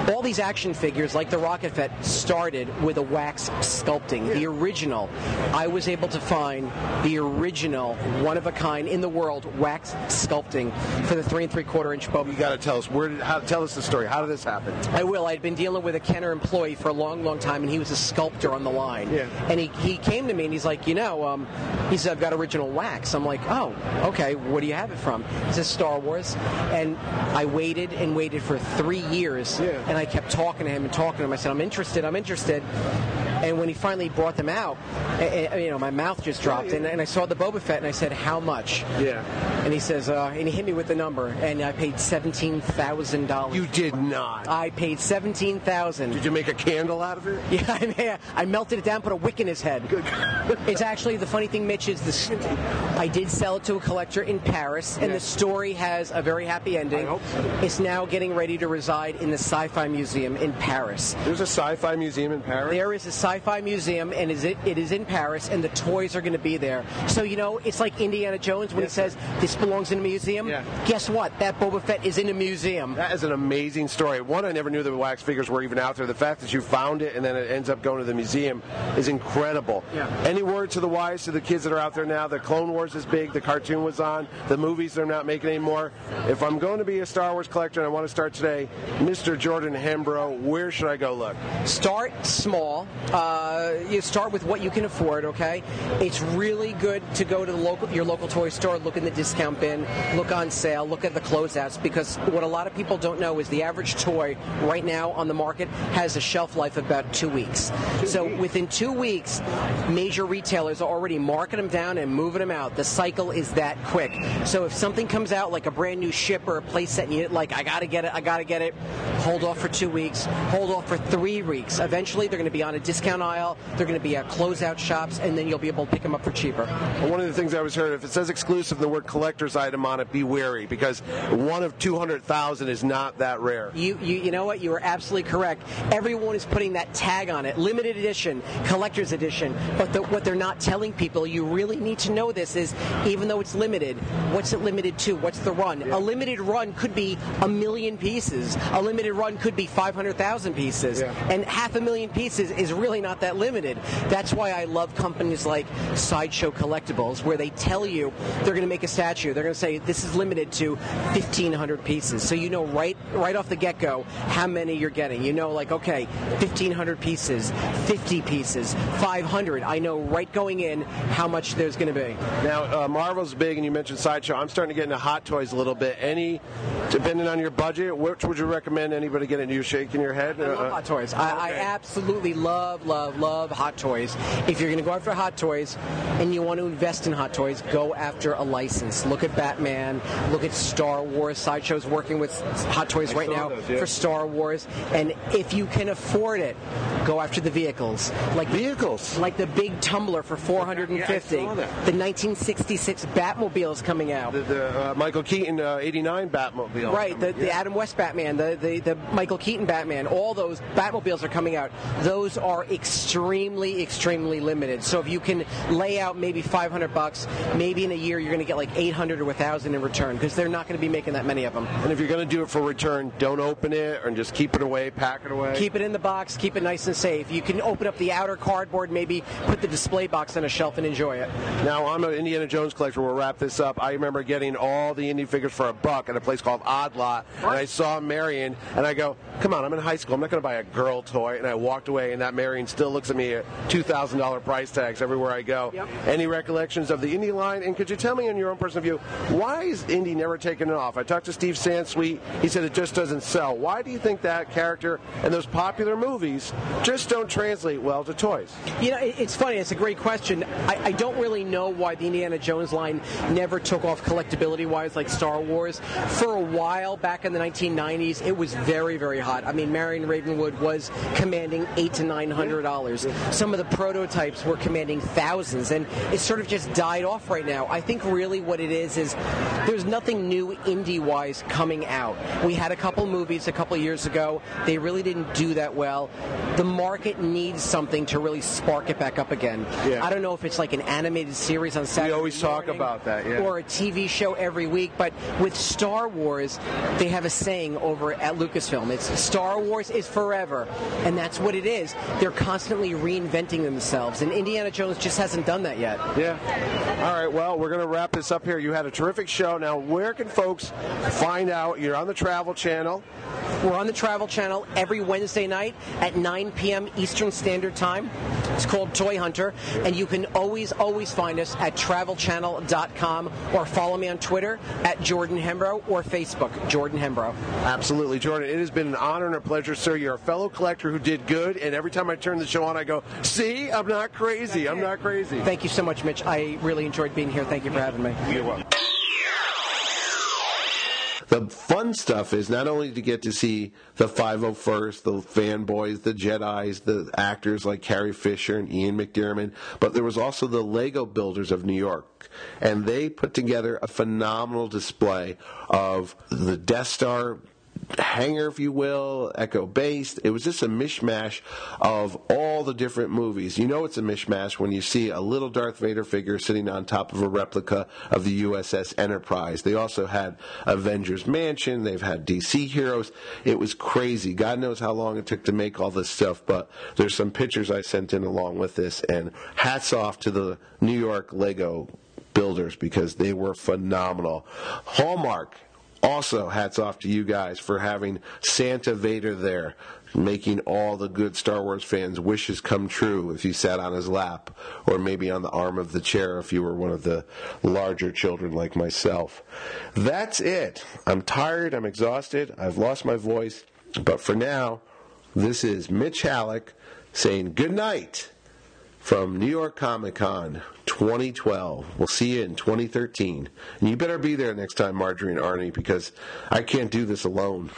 All these action figures, like the Rocket Fett, started with a wax sculpting, the original. I was able to find the original, one of a kind in the world, wax sculpting for the three and three quarter inch Boba. You got to tell us where. Did, how, tell us the story. How did this happen? I will. I'd been dealing with a Kenner employee for a long, long time, and he was a sculptor on the line. Yeah. And he, he came to me and he's like, you know, um, he said, I've got original wax. I'm like, oh, okay. What do you have it from? He says Star Wars. And I waited and waited for three years, Yeah. And I kept talking to him and talking to him. I said, I'm interested. I'm interested. And when he finally brought them out, you know, my mouth just dropped, and, and I saw the Boba Fett, and I said, "How much?" Yeah. And he says, uh, and he hit me with the number, and I paid seventeen thousand dollars. You did not. I paid seventeen thousand. Did you make a candle out of it? Yeah, I, mean, I melted it down, put a wick in his head. Good. it's actually the funny thing, Mitch, is this. I did sell it to a collector in Paris, and Yeah. the story has a very happy ending. I hope so. It's now getting ready to reside in the Sci-Fi Museum in Paris. There's a sci-fi museum in Paris. There is a sci-fi museum, and is it, it is in Paris, and the toys are going to be there. So you know, it's like Indiana Jones when Yes, he says this belongs in a museum. Yeah. Guess what? That Boba Fett is in a museum. That is an amazing story. One, I never knew the wax figures were even out there. The fact that you found it and then it ends up going to the museum is incredible. Yeah. Any word to the wise to the kids that are out there now? The Clone Wars is big. The cartoon was on. The movies they're not making anymore. If I'm going to be a Star Wars collector and I want to start today, Mr. Jordan Hembrough, where should I go look? Start small. Uh, you start with what you can afford. Okay, it's really good to go to the local your local toy store, look in the discount bin, look on sale, look at the closeouts. Because what a lot of people don't know is the average toy right now on the market has a shelf life of about two weeks. so within two weeks, major retailers are already marking them down and moving them out. The cycle is that quick. So if something comes out like a brand new ship or a playset, and you like, I gotta get it, I gotta get it. Hold off for two weeks. Hold off for three weeks. Eventually, they're going to be on a discount aisle. They're going to be at closeout shops, and then you'll be able to pick them up for cheaper. Well, One of the things I always heard, if it says exclusive, the word collector's item on it, be wary because one of 200,000 is not that rare. You, you, you know what? You are absolutely correct. Everyone is putting that tag on it, limited edition, collector's edition. But the, what they're not telling people, you really need to know this, is even though it's limited, what's it limited to? What's the run? A limited run could be a million pieces. A limited run could be 500,000 pieces. Yeah. And half a million pieces is really not that limited. That's why I love companies like Sideshow Collectibles, where they tell you they're going to make a statue. They're going to say this is limited to 1,500 pieces. So you know right right off the get go how many you're getting. You know, like, okay, 1,500 pieces, 50 pieces, 500. I know right going in how much there's going to be. Now, uh, Marvel's big, and you mentioned Sideshow. I'm starting to get into Hot Toys a little bit. Any, depending on your budget, which would you recommend anybody get into? You shaking your head? I love Uh, Hot Toys. I, I absolutely love, love, love Hot Toys. If you're going to go after Hot Toys and you want to invest in Hot Toys, go after a license. Look at Batman. Look at Star Wars. Sideshow's working with Hot Toys I right now those, yeah. for Star Wars. And if you can afford it, go after the vehicles. Like Vehicles? like the big tumbler for 450. Yeah, I saw that. The 1966 Batmobile is coming out. The, the uh, Michael Keaton uh, 89 Batmobile. Right, the, the Adam West Batman, the, the, the Michael Keaton Batman, all those Batmobiles are coming out. Those are extremely, extremely limited. So if you can lay out maybe 500 bucks, maybe in a year you're going to get like 800 or 1,000 in return because they're not going to be making that many of them. And if you're going to do it for return, don't open it and just keep it away, pack it away. Keep it in the box, keep it nice and safe. You can open up the outer cardboard, maybe put the display box on a shelf and enjoy it. Now, I'm an Indiana Jones collector. We'll wrap this up. I remember getting all the Indy figures for a buck at a place called Odd Lot, and I saw Marion, and I go, "Come on, I'm in high school. I'm not going to buy a girl toy." And I walked away, and that Marion still looks at me at two thousand dollar price tags everywhere I go. Yep. Any recollections of the Indy line? And could you tell me, in your own personal view, Why is Indy never taking it off? I talked to Steve Sansweet. He said it just doesn't sell. Why do you think that character and those popular movies just don't translate well to toys? You know, it's funny. It's a great question. I, I don't really know why the Indiana Jones line never took off collectability wise like Star Wars. For a while back in the 1990s, it was very, very hot. I mean, Marion Ravenwood was commanding eight to nine hundred dollars. Some of the prototypes were commanding thousands, and it sort of just died off right now. I think really what it is is there's nothing new Indy wise coming out. We had a couple movies a couple years ago. They really didn't do that well. The market needs something to really spark it back up again. Yeah. I don't know if it's like an animated series on Saturday. We always talk about that, yeah. Or a TV show every week. But with Star Wars, they have a saying over at Lucasfilm. It's Star Wars is forever, and that's what it is. They're constantly reinventing themselves, and Indiana Jones just hasn't done that yet. Yeah. All right. Well, we're going to wrap this up here. You had a terrific show. Now, where can folks find out? You're on the Travel Channel. We're on the Travel Channel every Wednesday night at 9 p.m. Eastern Standard Time. It's called Toy Hunter, and you can always, always find us at travelchannel.com or follow me on Twitter at Jordan Hembrough or Facebook, Jordan Hembrough. Absolutely, Jordan. It has been an honor and a pleasure, sir. You're a fellow collector who did good, and every time I turn the show on, I go, "See, I'm not crazy. I'm not crazy." Thank you so much, Mitch. I really enjoyed being here. Thank you for having me. You're welcome. The fun stuff is not only to get to see the 501st, the fanboys, the Jedi's, the actors like Carrie Fisher and Ian McDiarmid, but there was also the Lego builders of New York. And they put together a phenomenal display of the Death Star hangar, if you will, Echo based. It was just a mishmash of all the different movies. You know it's a mishmash when you see a little Darth Vader figure sitting on top of a replica of the USS Enterprise. They also had Avengers Mansion. They've had DC heroes. It was crazy. God knows how long it took to make all this stuff, but there's some pictures I sent in along with this, and hats off to the New York Lego builders because they were phenomenal. Hallmark also, hats off to you guys for having Santa Vader there, making all the good Star Wars fans' wishes come true if you sat on his lap, or maybe on the arm of the chair if you were one of the larger children like myself. That's it. I'm tired, I'm exhausted, I've lost my voice, but for now, this is Mitch Hallock saying good night from New York Comic Con 2012. We'll see you in 2013. And you better be there next time, Marjorie and Arnie, because I can't do this alone.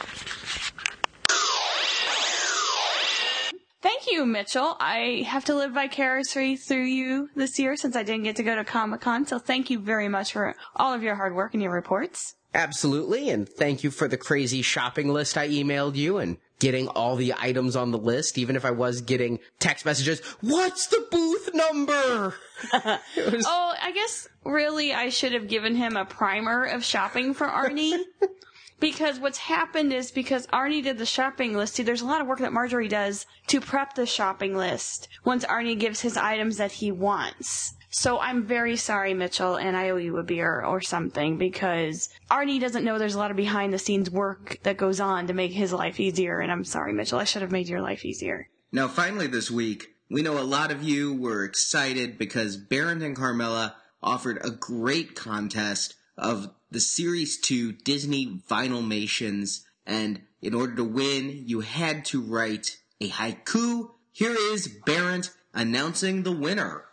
Thank you, Mitchell. I have to live vicariously through you this year since I didn't get to go to Comic Con. So thank you very much for all of your hard work and your reports. Absolutely, and thank you for the crazy shopping list I emailed you and getting all the items on the list, even if I was getting text messages. What's the booth number? Was- Oh, I guess really I should have given him a primer of shopping for Arnie. because what's happened is because Arnie did the shopping list, see, there's a lot of work that Marjorie does to prep the shopping list once Arnie gives his items that he wants. So I'm very sorry, Mitchell, and I owe you a beer or something because Arnie doesn't know there's a lot of behind the scenes work that goes on to make his life easier, and I'm sorry, Mitchell, I should have made your life easier. Now, finally, this week, we know a lot of you were excited because Barron and Carmela offered a great contest of the Series 2 Disney Vinylmations, and in order to win, you had to write a haiku. Here is Barron announcing the winner.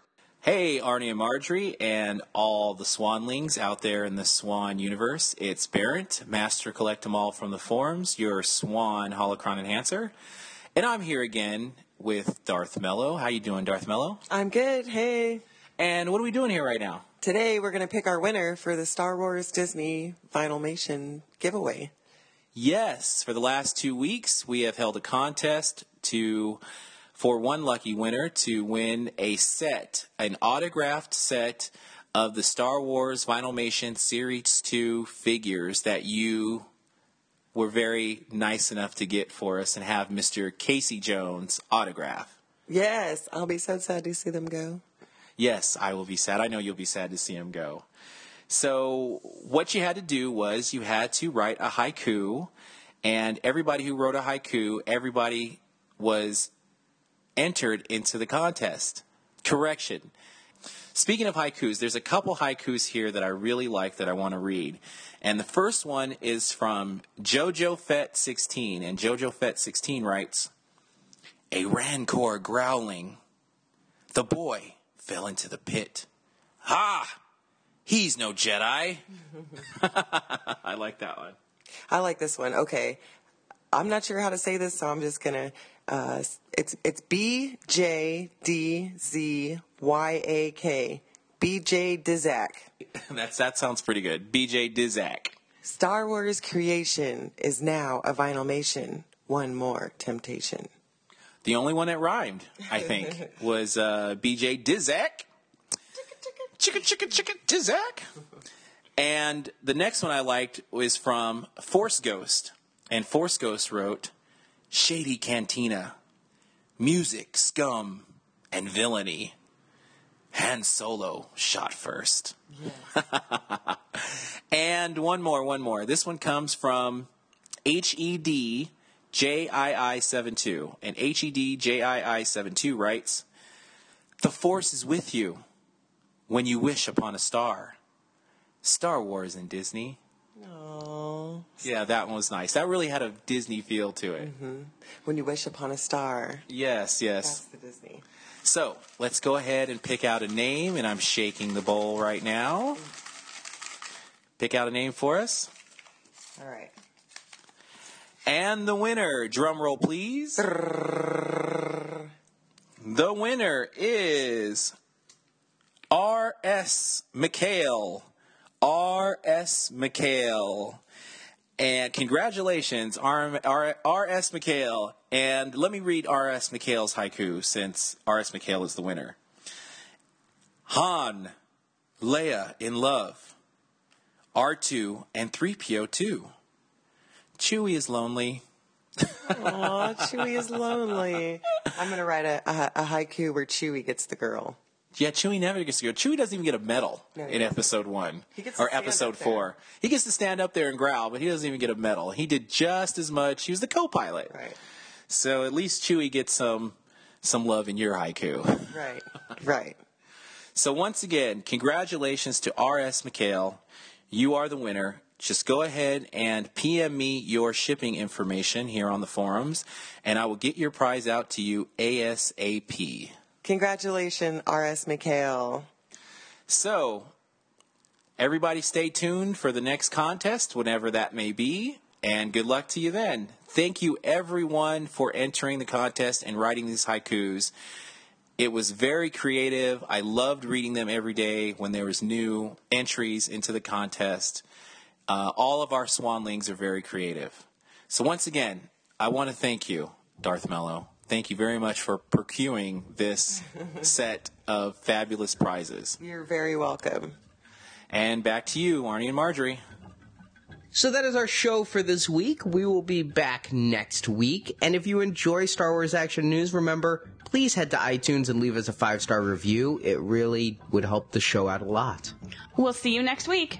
Hey, Arnie and Marjorie, and all the Swanlings out there in the Swan universe. It's Barrett, Master Collect 'em All from the forums, your Swan Holocron Enhancer. And I'm here again with Darth Mello. How you doing, Darth Mello? I'm good. Hey. And what are we doing here right now? Today we're going to pick our winner for the Star Wars Disney Vinylmation giveaway. Yes, for the last two weeks, we have held a contest to for one lucky winner to win a set, an autographed set of the Star Wars Vinylmation Series 2 figures that you were very nice enough to get for us and have Mr. Casey Jones autograph. Yes, I'll be so sad to see them go. Yes, I will be sad. I know you'll be sad to see them go. So, what you had to do was you had to write a haiku, and everybody who wrote a haiku, everybody was entered into the contest. Correction. Speaking of haikus, there's a couple haikus here that I really like that I want to read. And the first one is from Jojo Fett 16. And Jojo Fett 16 writes A rancor growling. The boy fell into the pit. Ha! He's no Jedi. I like that one. I like this one. Okay. I'm not sure how to say this, so I'm just gonna. Uh, it's it's B J D Z Y A K. B J Dizak. That's that sounds pretty good. BJ Dizak. Star Wars creation is now a vinylmation. One more temptation. The only one that rhymed, I think, was uh, BJ Dizak. Chicka chicka chicka Dizak. And the next one I liked was from Force Ghost. And Force Ghost wrote, Shady Cantina, music, scum, and villainy. Han Solo shot first. and one more, one more. This one comes from HED JII72. And HED JII72 writes, The Force is with you when you wish upon a star. Star Wars and Disney. Oh. Yeah, that one was nice. That really had a Disney feel to it. hmm When you wish upon a star. Yes, yes. That's the Disney. So let's go ahead and pick out a name, and I'm shaking the bowl right now. Pick out a name for us. All right. And the winner, drum roll please. The winner is R.S. McHale. R.S. McHale. And congratulations, R.S. McHale. And let me read R.S. McHale's haiku since R.S. McHale is the winner. Han, Leia in love. R2 and 3PO too. Chewie is lonely. Aw, Chewie is lonely. I'm gonna write a, a, a haiku where Chewie gets the girl. Yeah, Chewie never gets to go. Chewie doesn't even get a medal No, in episode one He gets or episode four. He gets to stand up there and growl, but he doesn't even get a medal. He did just as much. He was the co-pilot, right? So at least Chewie gets some some love in your haiku. Right. Right. So once again, congratulations to R.S. McHale. You are the winner. Just go ahead and PM me your shipping information here on the forums, and I will get your prize out to you ASAP. Congratulations, R.S. McHale. So, everybody stay tuned for the next contest, whenever that may be, and good luck to you then. Thank you, everyone, for entering the contest and writing these haikus. It was very creative. I loved reading them every day when there was new entries into the contest. Uh, all of our swanlings are very creative. So once again, I want to thank you, Darth Mello. Thank you very much for procuring this set of fabulous prizes. You're very welcome. And back to you, Arnie and Marjorie. So that is our show for this week. We will be back next week. And if you enjoy Star Wars Action News, remember, please head to iTunes and leave us a five star review. It really would help the show out a lot. We'll see you next week.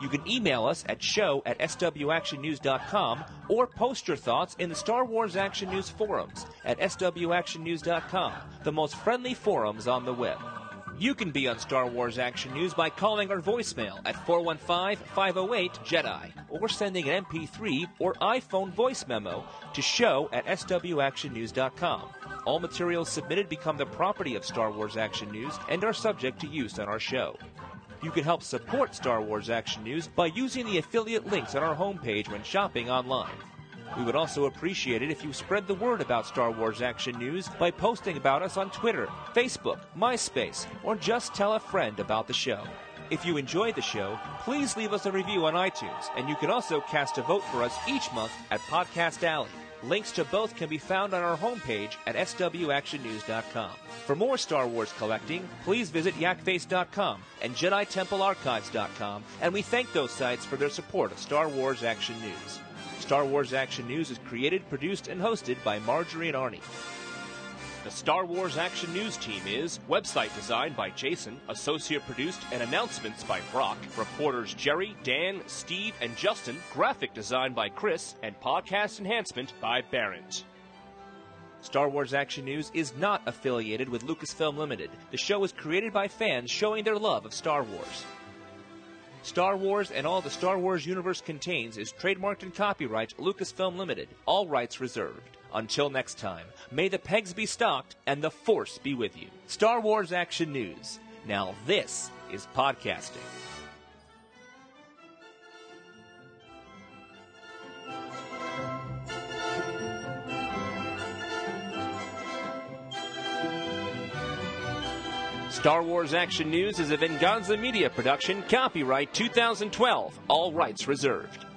You can email us at show at swactionnews.com or post your thoughts in the Star Wars Action News forums at swactionnews.com, the most friendly forums on the web. You can be on Star Wars Action News by calling our voicemail at 415-508-JEDI or sending an MP3 or iPhone voice memo to show at swactionnews.com. All materials submitted become the property of Star Wars Action News and are subject to use on our show. You can help support Star Wars Action News by using the affiliate links on our homepage when shopping online. We would also appreciate it if you spread the word about Star Wars Action News by posting about us on Twitter, Facebook, MySpace, or just tell a friend about the show. If you enjoyed the show, please leave us a review on iTunes, and you can also cast a vote for us each month at Podcast Alley. Links to both can be found on our homepage at swactionnews.com. For more Star Wars collecting, please visit yakface.com and JediTempleArchives.com, and we thank those sites for their support of Star Wars Action News. Star Wars Action News is created, produced, and hosted by Marjorie and Arnie. The Star Wars Action News team is website designed by Jason, associate produced and announcements by Brock, reporters Jerry, Dan, Steve, and Justin, graphic design by Chris, and podcast enhancement by Barrett. Star Wars Action News is not affiliated with Lucasfilm Limited. The show is created by fans showing their love of Star Wars. Star Wars and all the Star Wars universe contains is trademarked and copyright Lucasfilm Limited, all rights reserved. Until next time, may the pegs be stocked and the Force be with you. Star Wars Action News. Now, this is podcasting. Star Wars Action News is a Venganza Media production, copyright 2012, all rights reserved.